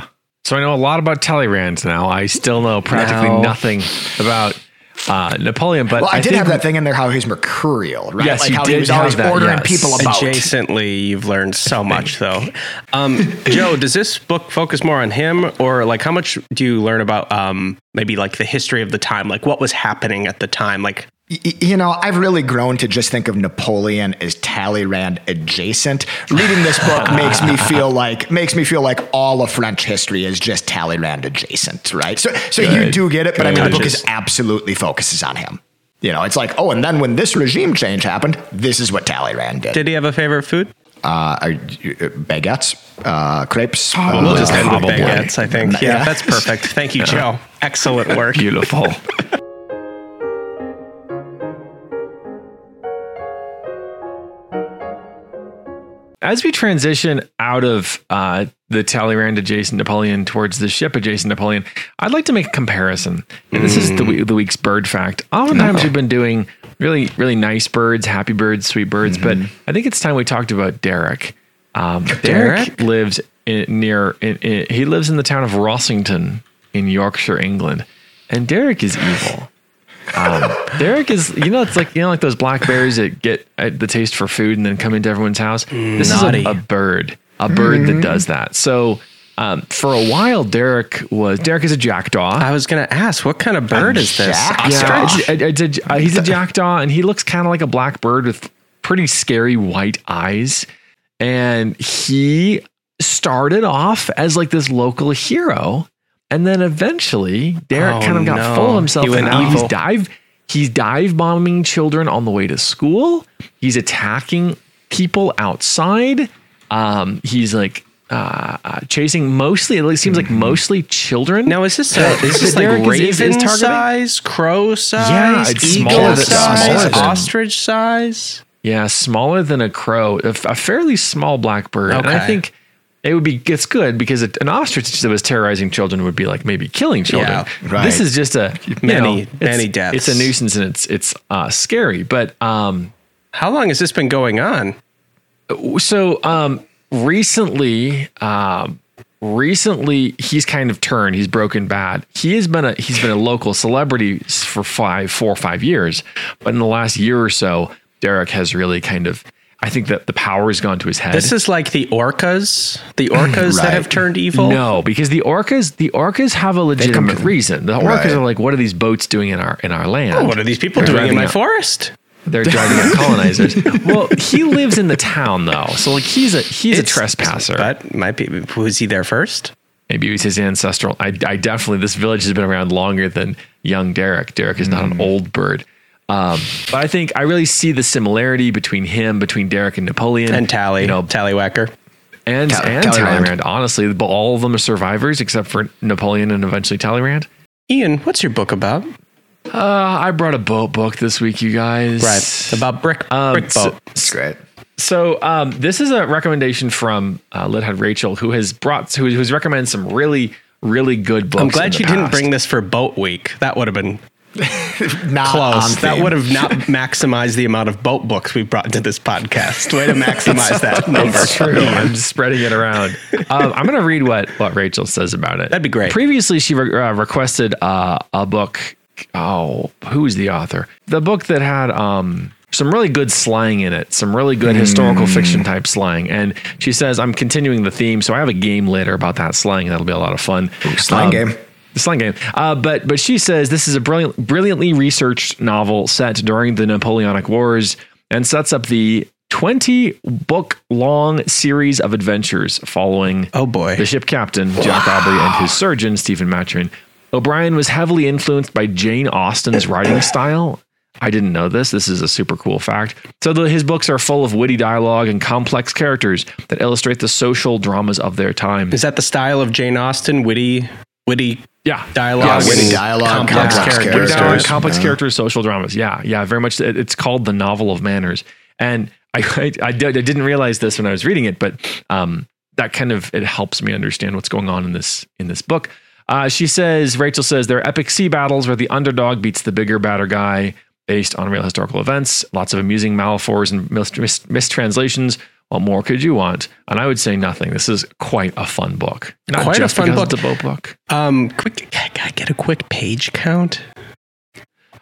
So I know a lot about Talleyrand now. I still know practically No. nothing about uh, Napoleon, but Well, I, did think have that thing in there how he's mercurial, right? Yes, like you how he did was always that, ordering yes. people about. Adjacently, you've learned so much, though. Um, Joe, does this book focus more on him, or like how much do you learn about um, maybe like the history of the time, like what was happening at the time, like Y- y- You know, I've really grown to just think of Napoleon as Talleyrand adjacent. Reading this book makes me feel like makes me feel like all of French history is just Talleyrand adjacent, right? So, so you do get it, but I mean, the book is absolutely focuses on him. You know, it's like, oh, and then when this regime change happened, this is what Talleyrand did. did he have a favorite food? uh, uh, baguettes, uh, crepes. uh, We'll just end with baguettes, I think. Yeah, Yeah. that's perfect. Thank you, Joe. Excellent work. beautiful. As we transition out of uh, the Talleyrand adjacent Napoleon towards the ship adjacent Napoleon, I'd like to make a comparison. And this is the, the week's bird fact. Oftentimes we've been doing really, really nice birds, happy birds, sweet birds, but I think it's time we talked about Derek. Um, Derek, Derek? lives in, near, in, in, he lives in the town of Rossington in Yorkshire, England. And Derek is evil. Um, Derek is, you know, it's like you know, like those black bears that get uh, the taste for food and then come into everyone's house. this naughty. is a, a bird, a bird that does that. So, um, for a while, Derek was Derek is a jackdaw. I was gonna ask, what kind of bird is this? jack- Yeah, Ostrich? it's- it's a- uh, he's a jackdaw, and he looks kind of like a black bird with pretty scary white eyes. And he started off as like this local hero, and then eventually Derek Oh, kind of got no. full of himself, He and now he's dive he's dive bombing children on the way to school. He's attacking people outside. Um, he's like. Uh, uh, chasing mostly, it seems like mostly children. Now is this a, is this like Derek is- is- raven size, crow size, Yeah, it's eagle smaller than- size, smaller than- ostrich size? Yeah, smaller than a crow, a fairly small black bird. And I think it would be it's good because it, an ostrich that was terrorizing children would be like maybe killing children. Yeah, right. This is just a you Many, know, many deaths. It's a nuisance and it's it's uh, scary. But um, How long has this been going on? so um, recently, um, recently he's kind of turned. He's broken bad. He has been a he's been a local celebrity for five, four or five years. But in the last year or so, Derek has really kind of. I think that the power has gone to his head. This is like the orcas, the orcas that have turned evil. No, because the orcas, the orcas have a legitimate reason. The orcas Right. are like, what are these boats doing in our in our land? Oh, what are these people They're doing in my out- forest? They're driving out colonizers. well, he lives in the town though, so like he's a he's a trespasser. But might be. Was he there first? Maybe it was his ancestral. I, I definitely this village has been around longer than young Derek. Derek is Mm. not an old bird. Um, but I think I really see the similarity between him, between Derek and Napoleon, And Tally, You know, Tallywhacker. and Tal- and Talleyrand. Talleyrand. Honestly, but all of them are survivors except for Napoleon and eventually Talleyrand. Ian, what's your book about? Uh, I brought a boat book this week, you guys. Right, about brick Um, brick so- boat. It's great. So um, this is a recommendation from uh, Lithead Rachel, who has brought who, who's recommended some really really good books. I'm glad the you didn't bring this for Boat Week. That would have been Not close. on That would have not maximized the amount of boat books we brought into this podcast. Way to maximize that number. That's true. I'm spreading it around. Um, I'm going to read what what Rachel says about it. That'd be great. Previously, she re- uh, requested uh, a book oh, who's the author? The book that had um some really good slang in it, some really good historical fiction type slang. And she says, I'm continuing the theme, so I have a game later about that slang. That'll be a lot of fun. Slang Um, game. The slang game. Uh, but but she says this is a brilliant, brilliantly researched novel set during the Napoleonic Wars and sets up the 20 book long series of adventures following Oh boy. the ship captain Jack Aubrey and his surgeon Stephen Maturin. O'Brian was heavily influenced by Jane Austen's writing style. I didn't know this. This is a super cool fact. So the, his books are full of witty dialogue and complex characters that illustrate the social dramas of their time. Is that the style of Jane Austen? Witty, witty Yeah, dialogue, Yeah, witty dialogue, complex, complex characters. Witty dialogue, complex Yeah. characters, social dramas. Yeah, yeah, very much. It's called the novel of manners, and I I, I, did, I didn't realize this when I was reading it, but um, that kind of it helps me understand what's going on in this in this book. Uh, she says, Rachel says, there are epic sea battles where the underdog beats the bigger, badder guy based on real historical events. Lots of amusing metaphors and mis- mis- mistranslations. What more could you want? And I would say nothing. This is quite a fun book. Not Quite a fun book. It's a boat book. Um, quick, can I get a quick page count?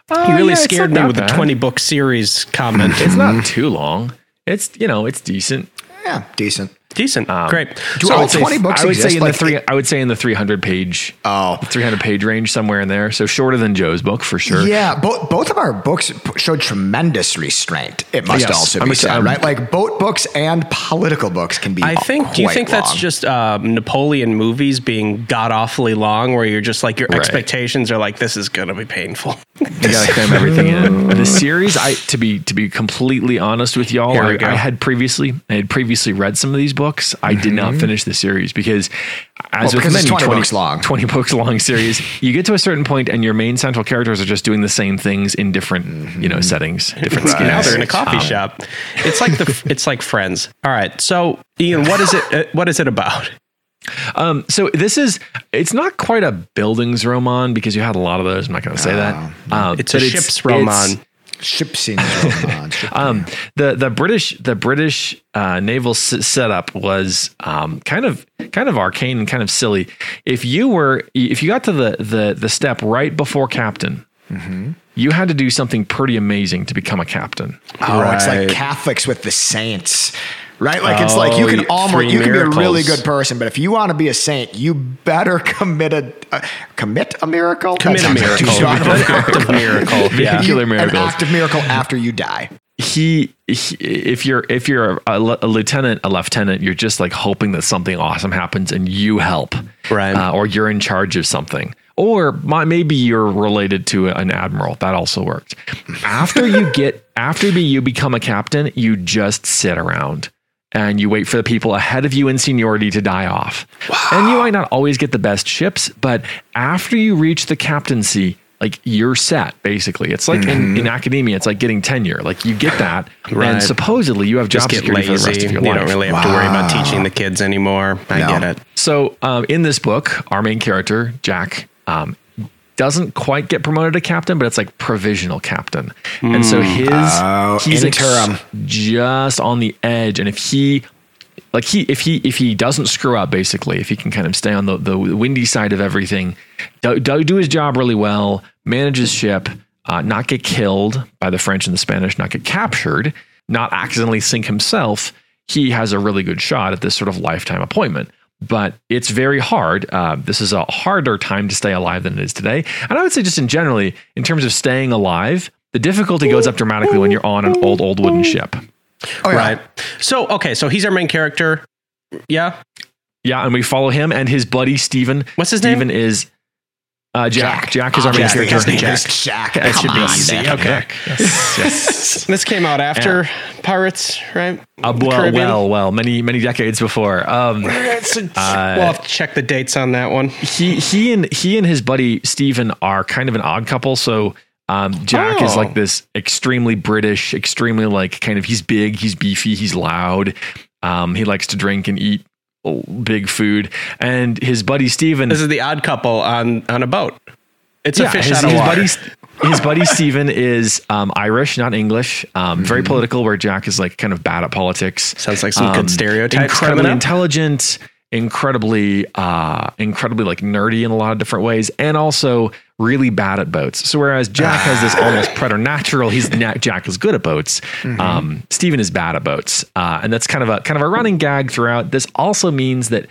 Uh, You really yeah, scared me that with the 20 book series comment. It's not too long. It's you know it's decent. Yeah, decent. Decent. Um, Great. Do So all I would say 20 books I would exist? say in Like, the three. I would say in the three hundred page, Oh. three hundred page range somewhere in there. So shorter than Joe's book for sure. Yeah, both both of our books showed tremendous restraint. It must Yes, also I'm be said, I'm- right? Like boat books and political books can be. I think. Do you quite think that's just uh, Napoleon movies being god awfully long, where you're just like your Right. expectations are like this is gonna be painful. You gotta cram everything in. The series, I to be to be completely honest with y'all, I. I had previously I had previously read some of these books. I did not finish the series because as Well, with because it's many 20 books long. 20 books long series, you get to a certain point and your main central characters are just doing the same things in different, you know, settings, different skins. now they're in a coffee Um, shop. It's like the it's like Friends. All right. So Ian, what is it? Uh, what is it about? Um, so this is it's not quite a Bildungsroman because you had a lot of those. I'm not going to say that. Um, It's a ship's it's- roman. Ship scenes. roman, ship- um, the the British the British uh, naval s- setup was um, kind of kind of arcane and kind of silly. If you were if you got to the the the step right before captain, you had to do something pretty amazing to become a captain. oh, it's like Catholics with the saints. Right, like it's like you Oh, can y- almost you can be a really good person, but if you want to be a saint, you better commit a uh, commit a miracle. That Commit a sounds like too miracle. strong a An act of miracle. Yeah. Vehicular An miracles. act of miracle after you die. he, he if you're if you're a, a lieutenant a lieutenant you're just like hoping that something awesome happens and you help Right. uh, or you're in charge of something or my, maybe you're related to an admiral that also worked after you get after you become a captain you just sit around and you wait for the people ahead of you in seniority to die off and you might not always get the best ships but after you reach the captaincy like you're set basically it's like in, in academia it's like getting tenure like you get that Right. and supposedly you have job Just get security for the rest lazy. of You your life You don't really have to worry about teaching the kids anymore. I No. get it. so um, in this book our main character jack um, doesn't quite get promoted to captain but it's like provisional captain. And so his Oh, he's interim. s- just on the edge and if he like he if he if he doesn't screw up basically if he can kind of stay on the, the windy side of everything do, do, do his job really well manage his ship uh, not get killed by the french and the spanish not get captured not accidentally sink himself he has a really good shot at this sort of lifetime appointment but it's very hard uh, this is a harder time to stay alive than it is today and i would say just in generally in terms of staying alive the difficulty goes up dramatically when you're on an old old wooden ship Oh, yeah. Right. So okay. So he's our main character. Yeah. Yeah, and we follow him and his buddy Stephen. What's his name? Stephen is uh, Jack. Jack. is our Oh, main Jack. character. His name Jack. is Jack. That should Come be on, easy. Okay. Yes, yes. This came out after Pirates, right? Uh, well, well, well, many, many decades before. Um, It's a- we'll have to check the dates on that one. he, he, and he and his buddy Stephen are kind of an odd couple. So um, Jack is Oh. like this extremely British, extremely like kind of. He's big, he's beefy, he's loud. Um, he likes to drink and eat oh, big food, and his buddy Stephen This is the odd couple on on a boat. It's a fish his, out of his water. buddy, his buddy Stephen is um, Irish, not English. Um, Mm-hmm. Very political, where Jack is like kind of bad at politics. Sounds like some good stereotypes Um, Incredibly intelligent, incredibly, uh, incredibly like nerdy in a lot of different ways, and also really bad at boats. So whereas Jack has this almost preternatural, he's Jack is good at boats. Um, Stephen is bad at boats, uh, and that's kind of a kind of a running gag throughout. This also means that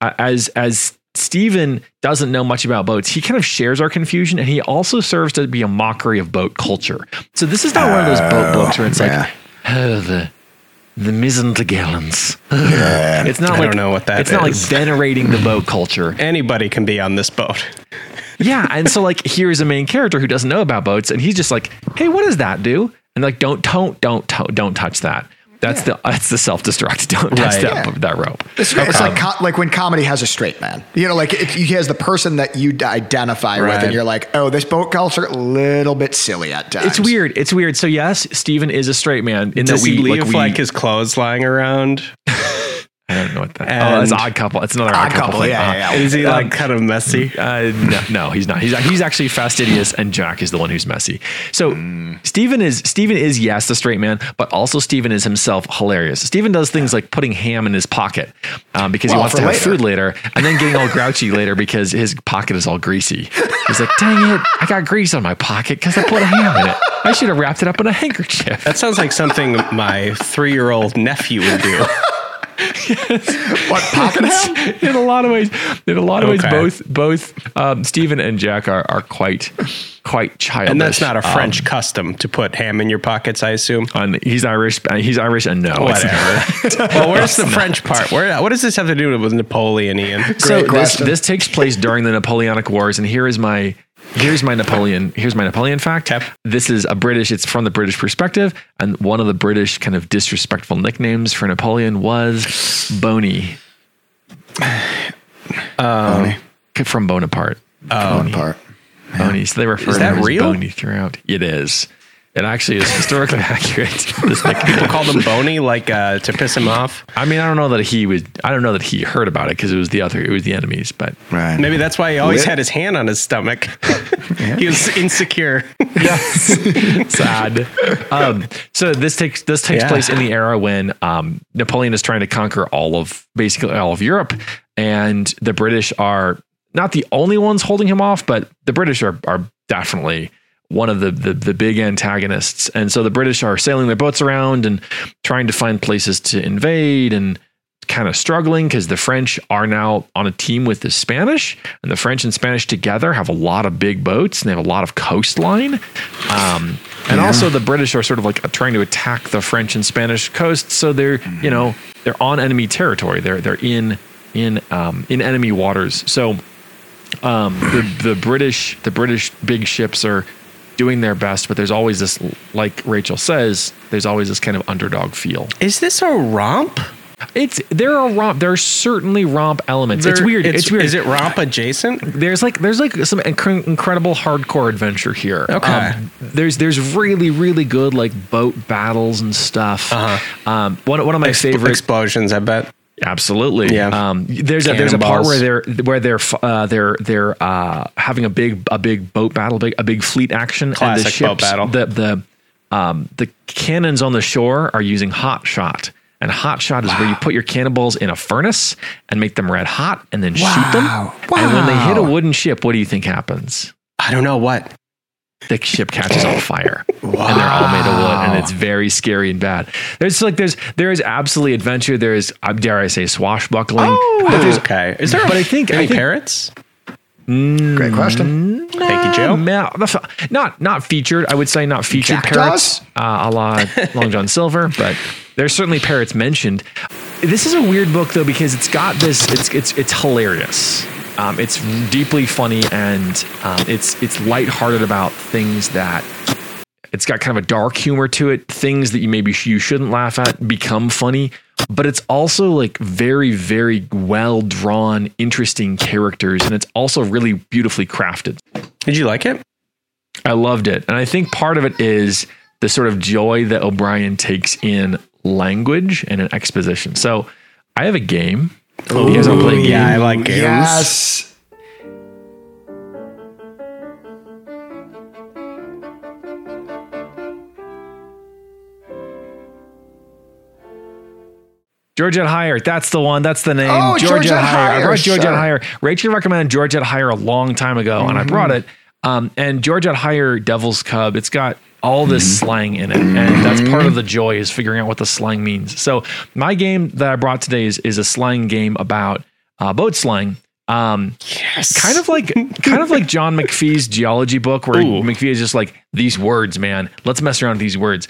uh, as as Stephen doesn't know much about boats, he kind of shares our confusion, and he also serves to be a mockery of boat culture. So this is not one of those boat books where it's yeah. like, oh, the the mizentagallons. It's not I like don't know what that It's not like venerating the boat culture. Anybody can be on this boat. Yeah, and so like here's a main character who doesn't know about boats, and he's just like, "Hey, what does that do?" And like, don't don't don't don't, don't touch that. That's the that's the self destruct. Don't touch Right. that Yeah. that rope. It's, it's like um, co- like when comedy has a straight man. You know, like if he has the person that you d- identify with, and you're like, oh, this boat culture a little bit silly at times. It's weird. It's weird. So yes, Stephen is a straight man in Does that we he leave like, like, his clothes lying around? I don't know what that. oh, it's And- odd couple. It's another odd, Odd couple. couple, thing. yeah, yeah, yeah. Is he Um, like kind of messy? Uh, no, no, he's not. He's he's actually fastidious, and Jack is the one who's messy. So Mm. Stephen is Stephen is yes the straight man, but also Stephen is himself hilarious. Stephen does things like putting ham in his pocket um, because he wants to have later. food later, and then getting all grouchy later because his pocket is all greasy. He's like, "Dang it, I got grease on my pocket because I put a ham in it. I should have wrapped it up in a handkerchief." That sounds like something my three-year-old nephew would do. what pocket ham? in a lot of ways, in a lot of ways, both both um, Stephen and Jack are are quite quite childish. And that's not a Um, French custom to put ham in your pockets, I assume. and he's Irish. He's Irish, and no. Whatever. well, where's the French part? Where? What does this have to do with Napoleon, Ian? So this this takes place during the Napoleonic Wars, and here is my here's my Napoleon here's my Napoleon fact. Yep. This is a British. It's from the British perspective, and one of the British kind of disrespectful nicknames for Napoleon was Boney um, Boney. from Bonaparte. Bonaparte. part. Boney. So they refer Is to that him as real? Boney throughout. It is. It actually is historically accurate. This nickname. People call him bony, like uh, to piss him off. I mean, I don't know that he would. I don't know that he heard about it because it was the other. It was the enemies. But Right. Maybe that's why he always Lit- had his hand on his stomach. he was insecure. Yes, sad. Um, so this takes this takes Yeah. place in the era when um, Napoleon is trying to conquer all of basically all of Europe, and the British are not the only ones holding him off, but the British are are definitely one of the, the the big antagonists. And so the British are sailing their boats around and trying to find places to invade and kind of struggling because the French are now on a team with the Spanish, and the French and Spanish together have a lot of big boats and they have a lot of coastline. Um, and also the British are sort of like trying to attack the French and Spanish coasts, so they're you know they're on enemy territory. They're they're in in um, in enemy waters. So um, the the British the British big ships are doing their best, but there's always this, like Rachel says, there's always this kind of underdog feel. Is this a romp? It's there are romp. There are certainly romp elements. it's weird. It's, weird. Is it romp adjacent? there's like there's like some inc- incredible hardcore adventure here. Um, Okay. there's there's really really good like boat battles and stuff. Uh-huh. Um, one one of my Ex- favorite explosions, I bet. Absolutely. Yeah. Um, there's a there's a part where they're where they're uh, they're they're uh, having a big a big boat battle, big a big fleet action, and the Classic ships, boat battle. The the um, the cannons on the shore are using hot shot. And hot shot is where you put your cannonballs in a furnace and make them red hot and then shoot them. Wow. And when they hit a wooden ship, what do you think happens? I don't know what. The ship catches on fire and they're all made of wood and it's very scary and bad there's like there's there is absolutely adventure there is uh, dare i say swashbuckling but okay. Is there? but I think- any I think- parrots? Great question. Thank you, Joe. Ma- not not featured i would say not featured Jackdaws? parrots uh, a la long john silver but there's certainly parrots mentioned this is a weird book though because it's got this it's it's it's hilarious um, it's deeply funny and um, it's it's lighthearted about things that it's got kind of a dark humor to it things that you maybe sh- you shouldn't laugh at become funny but it's also like very very well drawn interesting characters and it's also really beautifully crafted Did you like it? I loved it. And I think part of it is the sort of joy that O'Brian takes in language and in exposition. So I have a game. You guys want to play a game? Yeah, I like games. Yes. Georgette Heyer. That's the one. That's the name. Oh, Georgette I brought Georgette sure. Heyer. Rachel recommended Georgette Heyer a long time ago, and I Mm-hmm. brought it. Um, and Georgette Heyer Devil's Cub, it's got all this slang in it, and that's part of the joy is figuring out what the slang means. So my game that I brought today is is a slang game about uh, boat slang. Um, Yes. kind of like kind of like John McPhee's geology book, where Ooh. McPhee is just like these words, man. Let's mess around with these words.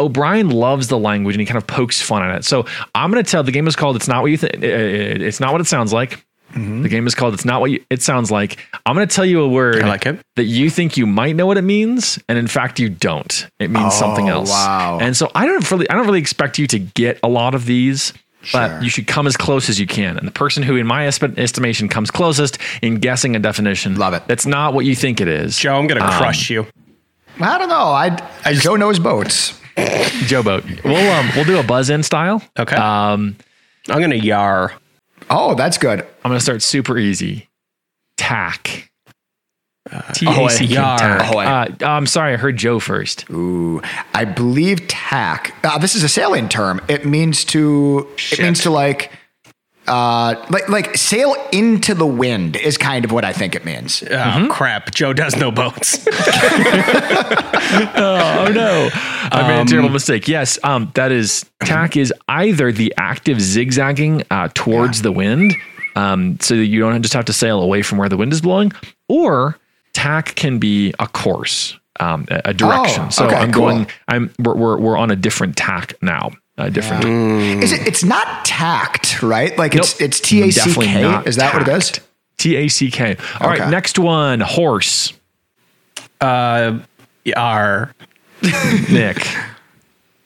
O'Brian loves the language and he kind of pokes fun at it. So I'm going to tell the game is called "It's Not What You Think." It's not what it sounds like. The game is called "It's Not What you, It Sounds Like." I'm going to tell you a word I like it. that you think you might know what it means, and in fact you don't. It means something Oh, else. wow. And so I don't really, I don't really expect you to get a lot of these. Sure. But you should come as close as you can. And the person who, in my estimation, comes closest in guessing a definition, Love it. That's not what you think it is. Joe, I'm gonna Um, crush you. I don't know. I, I Joe knows boats. Joe Boat. We'll um, we'll do a buzz in style. Okay. Um, I'm gonna yar. Oh, that's good. I'm gonna start super easy. Tack. T ahoy. A C K. Yar. Tack. Ahoy. Uh, I'm sorry, I heard Joe first. Ooh, I believe tack. Uh, this is a sailing term. It means to. It means to like. Uh, like like sail into the wind is kind of what I think it means. Oh Mm-hmm. crap! Joe does no boats. Oh no, I made a terrible mistake. Yes, um, that is tack is either the active zigzagging uh, towards the wind, um, so that you don't just have to sail away from where the wind is blowing, or tack can be a course, um, a, a direction. Oh, so okay, I'm cool. going. I'm we're, we're we're on a different tack now. A different. Mm. Is it? It's not tact, right? Like it's Nope. it's T A C Definitely Is that what it is? tact. T A C K. All right, Okay. next one. Horse. uh, yar. Nick.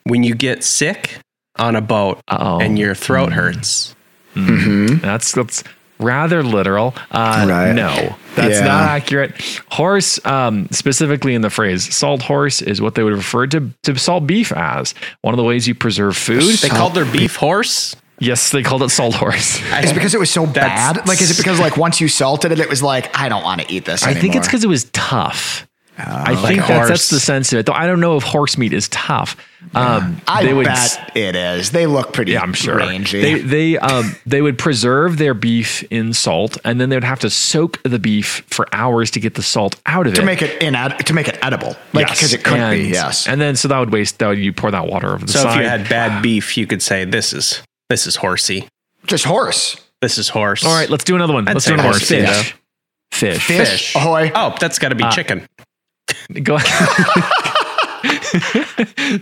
When you get sick on a boat Uh-oh. and your throat mm. hurts. Mm-hmm. That's that's rather literal. Uh, Right. No, that's Yeah. not accurate. Horse, um, specifically in the phrase "salt horse," is what they would refer to to salt beef as. One of the ways you preserve food. They called their beef horse. yes, they called it salt horse. Is it because it was so bad? Like, is it because like once you salted it, it was like I don't want to eat this I anymore? think it's because it was tough. I like think that's, that's the sense of it. Though I don't know if horse meat is tough. Um, I they would bet it is. They look pretty. Yeah, I'm sure. rangy. They they um they would preserve their beef in salt, and then they would have to soak the beef for hours to get the salt out of it to make it in to make it edible, like Yes, because it could and, be. Yes. and then so that would waste. That would, you pour that water over the salt. So side. if you had bad beef, you could say this is this is horsey. Just horse. This is horse. All right, let's do another one. I'd let's do another horse, Fish. Fish. Fish. Fish. Ahoy. Oh, that's got to be Uh, chicken. Go ahead.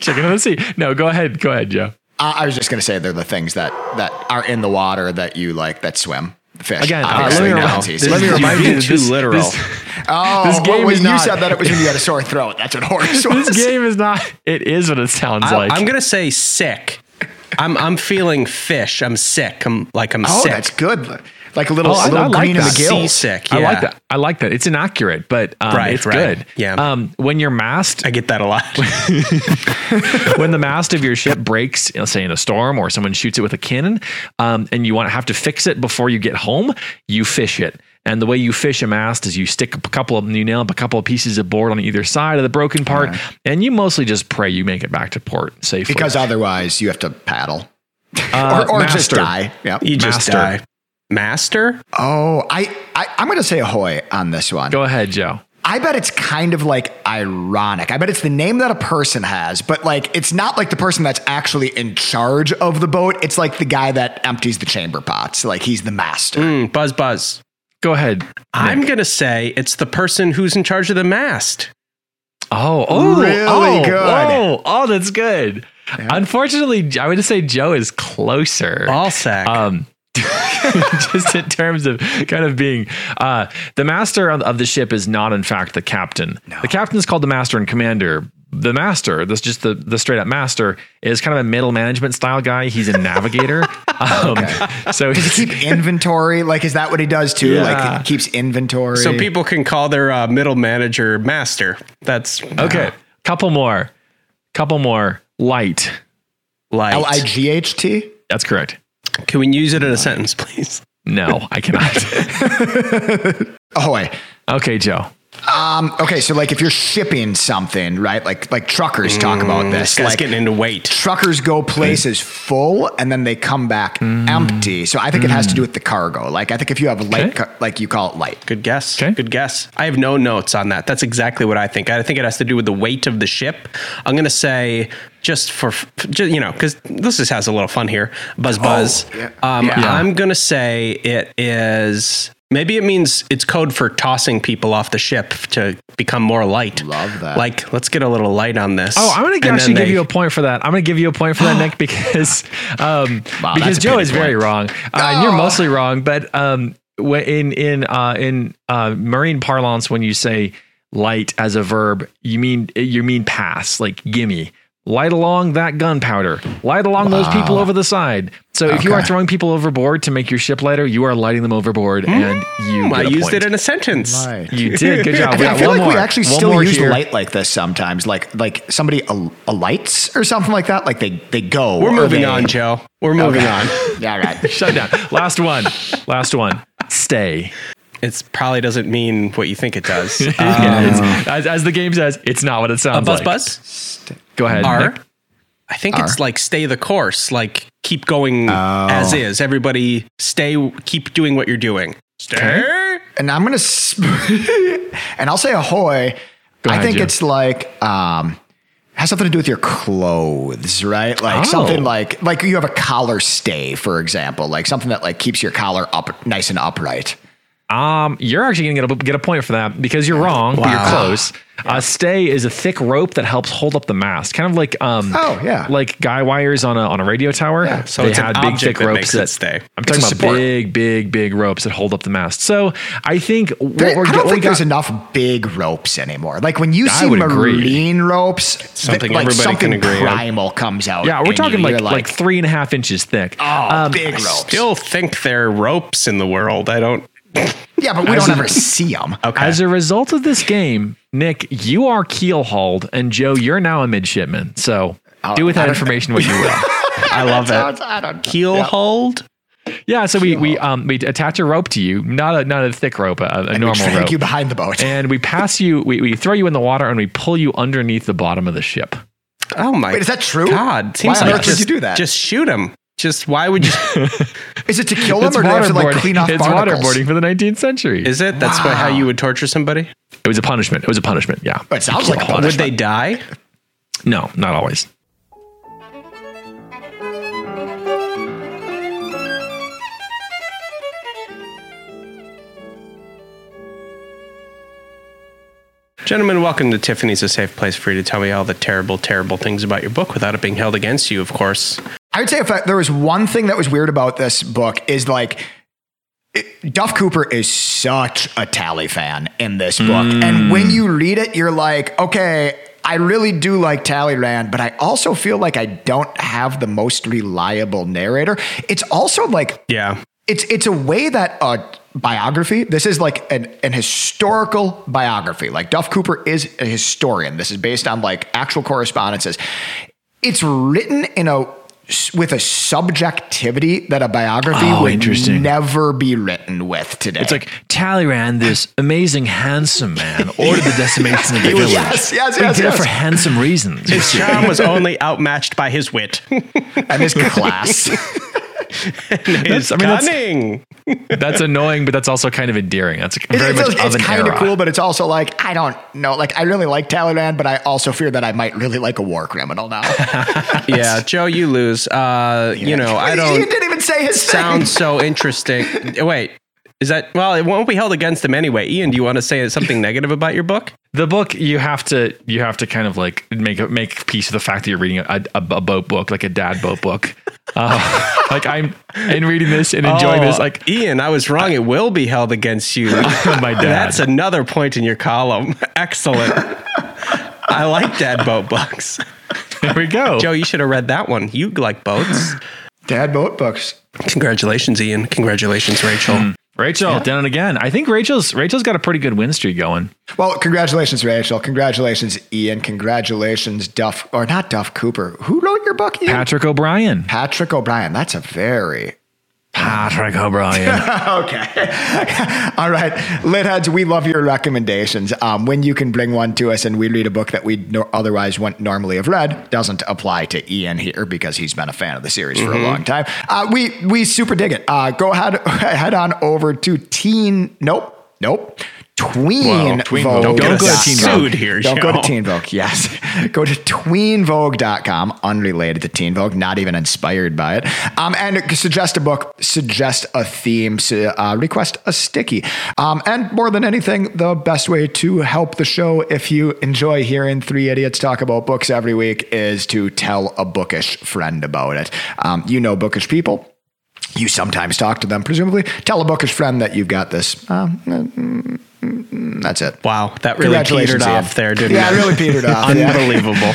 Chicken of the sea. No, go ahead. Go ahead, Joe. Uh, I was just gonna say they're the things that that are in the water that you like that swim. Fish. Again, uh, let me no, remind- it's Let me remind you- you, too this- literal. this- oh, this game well, you not- said that it was when you had a sore throat. That's what horse was. This game is not. It is what it sounds I, like. I'm gonna say sick. I'm I'm feeling fish. I'm sick. I'm like I'm sick. oh, sick. that's good. Like a little, Oh, I- a little I like green in the that. gills. Seasick. I like that. I like that. It's inaccurate, but um, Right, it's right. good. Yeah. Um, when your mast I get that a lot. when the mast of your ship breaks, you know, say in a storm or someone shoots it with a cannon, um, and you want to have to fix it before you get home, you fish it. And the way you fish a mast is you stick a couple of you nail up a couple of pieces of board on either side of the broken part, and you mostly just pray you make it back to port safely. Because otherwise, you have to paddle Uh, or, or just die. Yep. You just Master. die. Master? Oh, I, I I'm going to say ahoy on this one. Go ahead, Joe. I bet it's kind of like ironic. I bet it's the name that a person has, but like it's not like the person that's actually in charge of the boat. It's like the guy that empties the chamber pots. Like he's the master. Mm, buzz buzz. Go ahead. I'm gonna say it's the person who's in charge of the mast. Oh, oh, Really oh, good. Oh, oh, that's good. Unfortunately, I would say Joe is closer. Ball sack. um just in terms of kind of being uh the master of, of the ship is not in fact the captain the captain is called the master and commander the master this just the the straight up master is kind of a middle management style guy he's a navigator um so Does he keep inventory? Like, is that what he does too? Yeah. Like, he keeps inventory. so people can call their uh, middle manager master. That's okay couple more couple more light light. L I G H T. that's correct Can we use it in a sentence, please? no i cannot oh, Ahoy. okay joe Um, okay, so like if you're shipping something, right? Like like truckers talk about this. Mm, This guy's like getting into weight. truckers go places full and then they come back Mm. empty. So I think it has to do with the cargo. Like I think if you have a light, Okay. ca- like you call it light. Good guess. Okay. Good guess. I have no notes on that. That's exactly what I think. I think it has to do with the weight of the ship. I'm going to say just for just, you know because this just has a little fun here. Buzz buzz. yeah. Um, Yeah. I'm going to say it is. Maybe it means it's code for tossing people off the ship to become more light. Love that. Like, let's get a little light on this. Oh, I'm going to actually then give they- you a point for that. I'm going to give you a point for that, Nick, because um, Wow, because Joe pity is very wrong. Uh, and You're Oh. mostly wrong, but um, in in uh, in uh, marine parlance, when you say light as a verb, you mean you mean pass, like gimme. Light along that gunpowder. Light along those people over the side. So if you are throwing people overboard to make your ship lighter, you are lighting them overboard, and mm, you. I get a used point. it in a sentence. You did good job. I, We feel- I got feel one like we actually One still use here. light like this sometimes. Like like somebody al- alights or something like that. Like they they go. We're moving they- on, Joe. We're moving on. Yeah. Shut down. Last one. Last one. Stay. It probably doesn't mean what you think it does. Uh, Yeah, as, as the game says, it's not what it a sounds buzz like. buzz. buzz. Go ahead. R. Nick. I think it's like stay the course, like keep going Oh. as is. Everybody stay, keep doing what you're doing. Stay. and I'm gonna sp- and I'll say ahoy. Go I ahead, think Jim. it's like um has something to do with your clothes, right? Like Oh. something like like you have a collar stay, for example, like something that like keeps your collar up nice and upright. Um, you're actually going to get a, get a point for that because you're wrong, but you're Wow. close. A stay is a thick rope that helps hold up the mast, kind of like um, Oh, yeah. like guy wires on a on a radio tower. So they it's an had big thick that ropes makes that stay. I'm talking It's a about support. big, big, big ropes that hold up the mast. So I think what There- we're I don't we think got- there's enough big ropes anymore. Like when you I see would agree. marine ropes, Something th- like everybody something can agree on. primal comes out. Yeah, we're talking you. like, You're like three and a half inches thick. oh, big ropes. Still think there are ropes in the world. I don't. Yeah, but we as don't a- ever see them. Okay. As a result of this game, Nick, you are keel hauled, and Joe, you're now a midshipman. So do with that information what you will. I love Sounds- it. I don't- Keel yeah. hold. Yeah, so we we um we attach a rope to you, not a not a thick rope, a, a And we normal drag rope, you behind the boat. and we pass you. We, we throw you in the water, and we pull you underneath the bottom of the ship. Oh my. Wait, is that true? God, seems Why on like earth would just, you do that? Just shoot him. Just why would you? Is it to kill them or do they have to like clean off it's barnacles? waterboarding for the 19th century. Is it? That's why how you would torture somebody. it was a punishment. It was a punishment. Yeah. It sounds like a punishment. Would they die? No, not always. Gentlemen, welcome to Tiffany's, a safe place for you to tell me all the terrible, terrible things about your book without it being held against you, of course. I would say if I, there was one thing that was weird about this book is like Duff Cooper is such a Tally fan in this book, mm. and when you read it, you're like, okay. I really do like Talleyrand, but I also feel like I don't have the most reliable narrator. It's also like Yeah. it's it's a way that a biography this is like an, an historical biography like duff cooper is a historian this is based on like actual correspondences it's written in a with a subjectivity that a biography Oh, would never be written with today It's like Talleyrand, this amazing, handsome man, ordered the decimation of the village. yes yes He yes, did it yes. for handsome reasons. His charm was only outmatched by his wit. and his class his I mean, that's- cunning. That's annoying, but that's also kind of endearing. That's It- very it's much of it's an kind of cool but it's also like i don't know like i really like talleyrand but i also fear that i might really like a war criminal now yeah, Joe, you lose. Uh, you know, I don't didn't even say his sound name. so interesting. Wait, is that well? It won't be held against him anyway. Ian, do you want to say something negative about your book? The book you have to you have to kind of like make a, make peace with the fact that you're reading a, a, a boat book, like a dad boat book. Uh, like I'm in reading this and enjoying this. Oh, Like Ian, I was wrong. It will be held against you. my dad. That's another point in your column. Excellent. I like dad boat books. there we go. Joe, you should have read that one. You like boats. Dad boat books. Congratulations, Ian. Congratulations, Rachel. Rachel, done it again. I think Rachel's Rachel's got a pretty good win streak going. Well, congratulations, Rachel. Congratulations, Ian. Congratulations, Duff, or not Duff Cooper. Who wrote your book, Ian? Patrick O'Brian. Patrick O'Brian. That's a very Patrick O'Brian. okay. All right. Litheads, we love your recommendations. Um, when you can bring one to us and we read a book that we no- otherwise wouldn't normally have read, doesn't apply to Ian here because he's been a fan of the series for a long time. Uh, we, we super dig it. Uh, go ahead, head on over to Teen. Nope. Nope. Tween Tween Vogue. Vogue. Don't go to Teen Vogue. Here, Don't go to. Teen Vogue. Yes. go to tweenvogue.com, unrelated to Teen Vogue, not even inspired by it. Um, and suggest a book, suggest a theme, uh, request a sticky. Um, and more than anything, the best way to help the show if you enjoy hearing three idiots talk about books every week is to tell a bookish friend about it. Um, you know bookish people. You sometimes talk to them, presumably. Tell a bookish friend that you've got this. Um, mm, mm, that's it. Wow, that really petered off there, didn't Yeah, it? it really petered off. Unbelievable.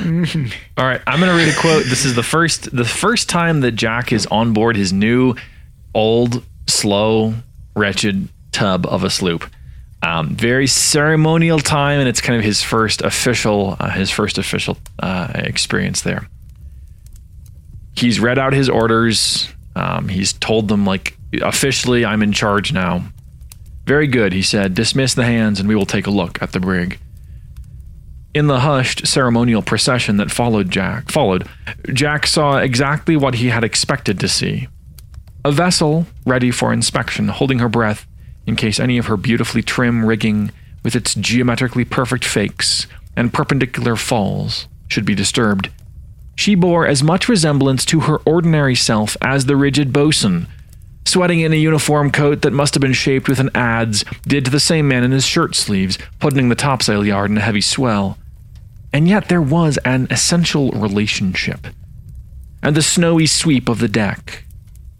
All right, I'm going to read a quote. This is the first the first time that Jack is on board his new old, slow, wretched tub of a sloop. Um, very ceremonial time, and it's kind of his first official uh, his first official uh, experience there. He's read out his orders. Um, he's told them like officially, I'm in charge now. Very good, he said. Dismiss the hands, and we will take a look at the brig. In the hushed ceremonial procession that followed Jack, followed, Jack saw exactly what he had expected to see. A vessel ready for inspection, holding her breath in case any of her beautifully trim rigging with its geometrically perfect fakes and perpendicular falls should be disturbed. She bore as much resemblance to her ordinary self as the rigid bosun, sweating in a uniform coat that must have been shaped with an adze did to the same man in his shirt sleeves, putting the topsail yard in a heavy swell. And yet there was an essential relationship. And the snowy sweep of the deck,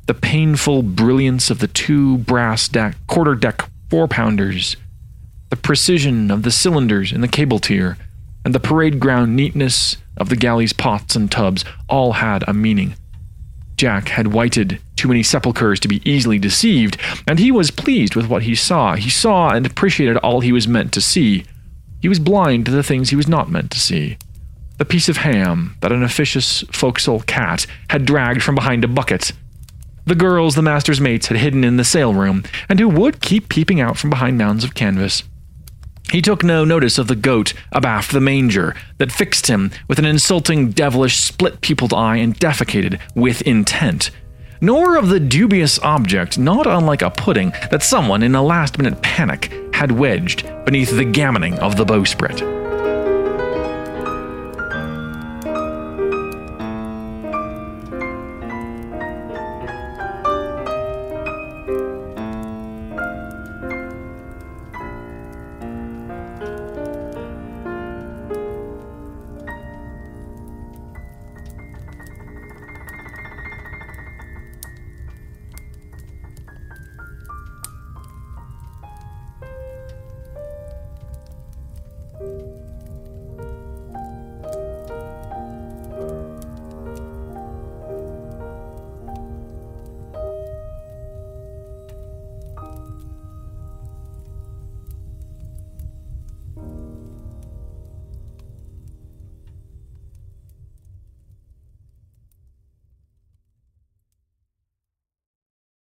the painful brilliance of the two brass deck quarter deck four pounders, the precision of the cylinders in the cable tier, and the parade ground neatness of the galley's pots and tubs all had a meaning. Jack had whited too many sepulchres to be easily deceived, and he was pleased with what he saw. He saw and appreciated all he was meant to see. He was blind to the things he was not meant to see. The piece of ham that an officious forecastle cat had dragged from behind a bucket. The girls the master's mates had hidden in the sail room, and who would keep peeping out from behind mounds of canvas. He took no notice of the goat abaft the manger that fixed him with an insulting, devilish, split pupiled eye and defecated with intent, nor of the dubious object, not unlike a pudding, that someone in a last minute panic had wedged beneath the gammoning of the bowsprit.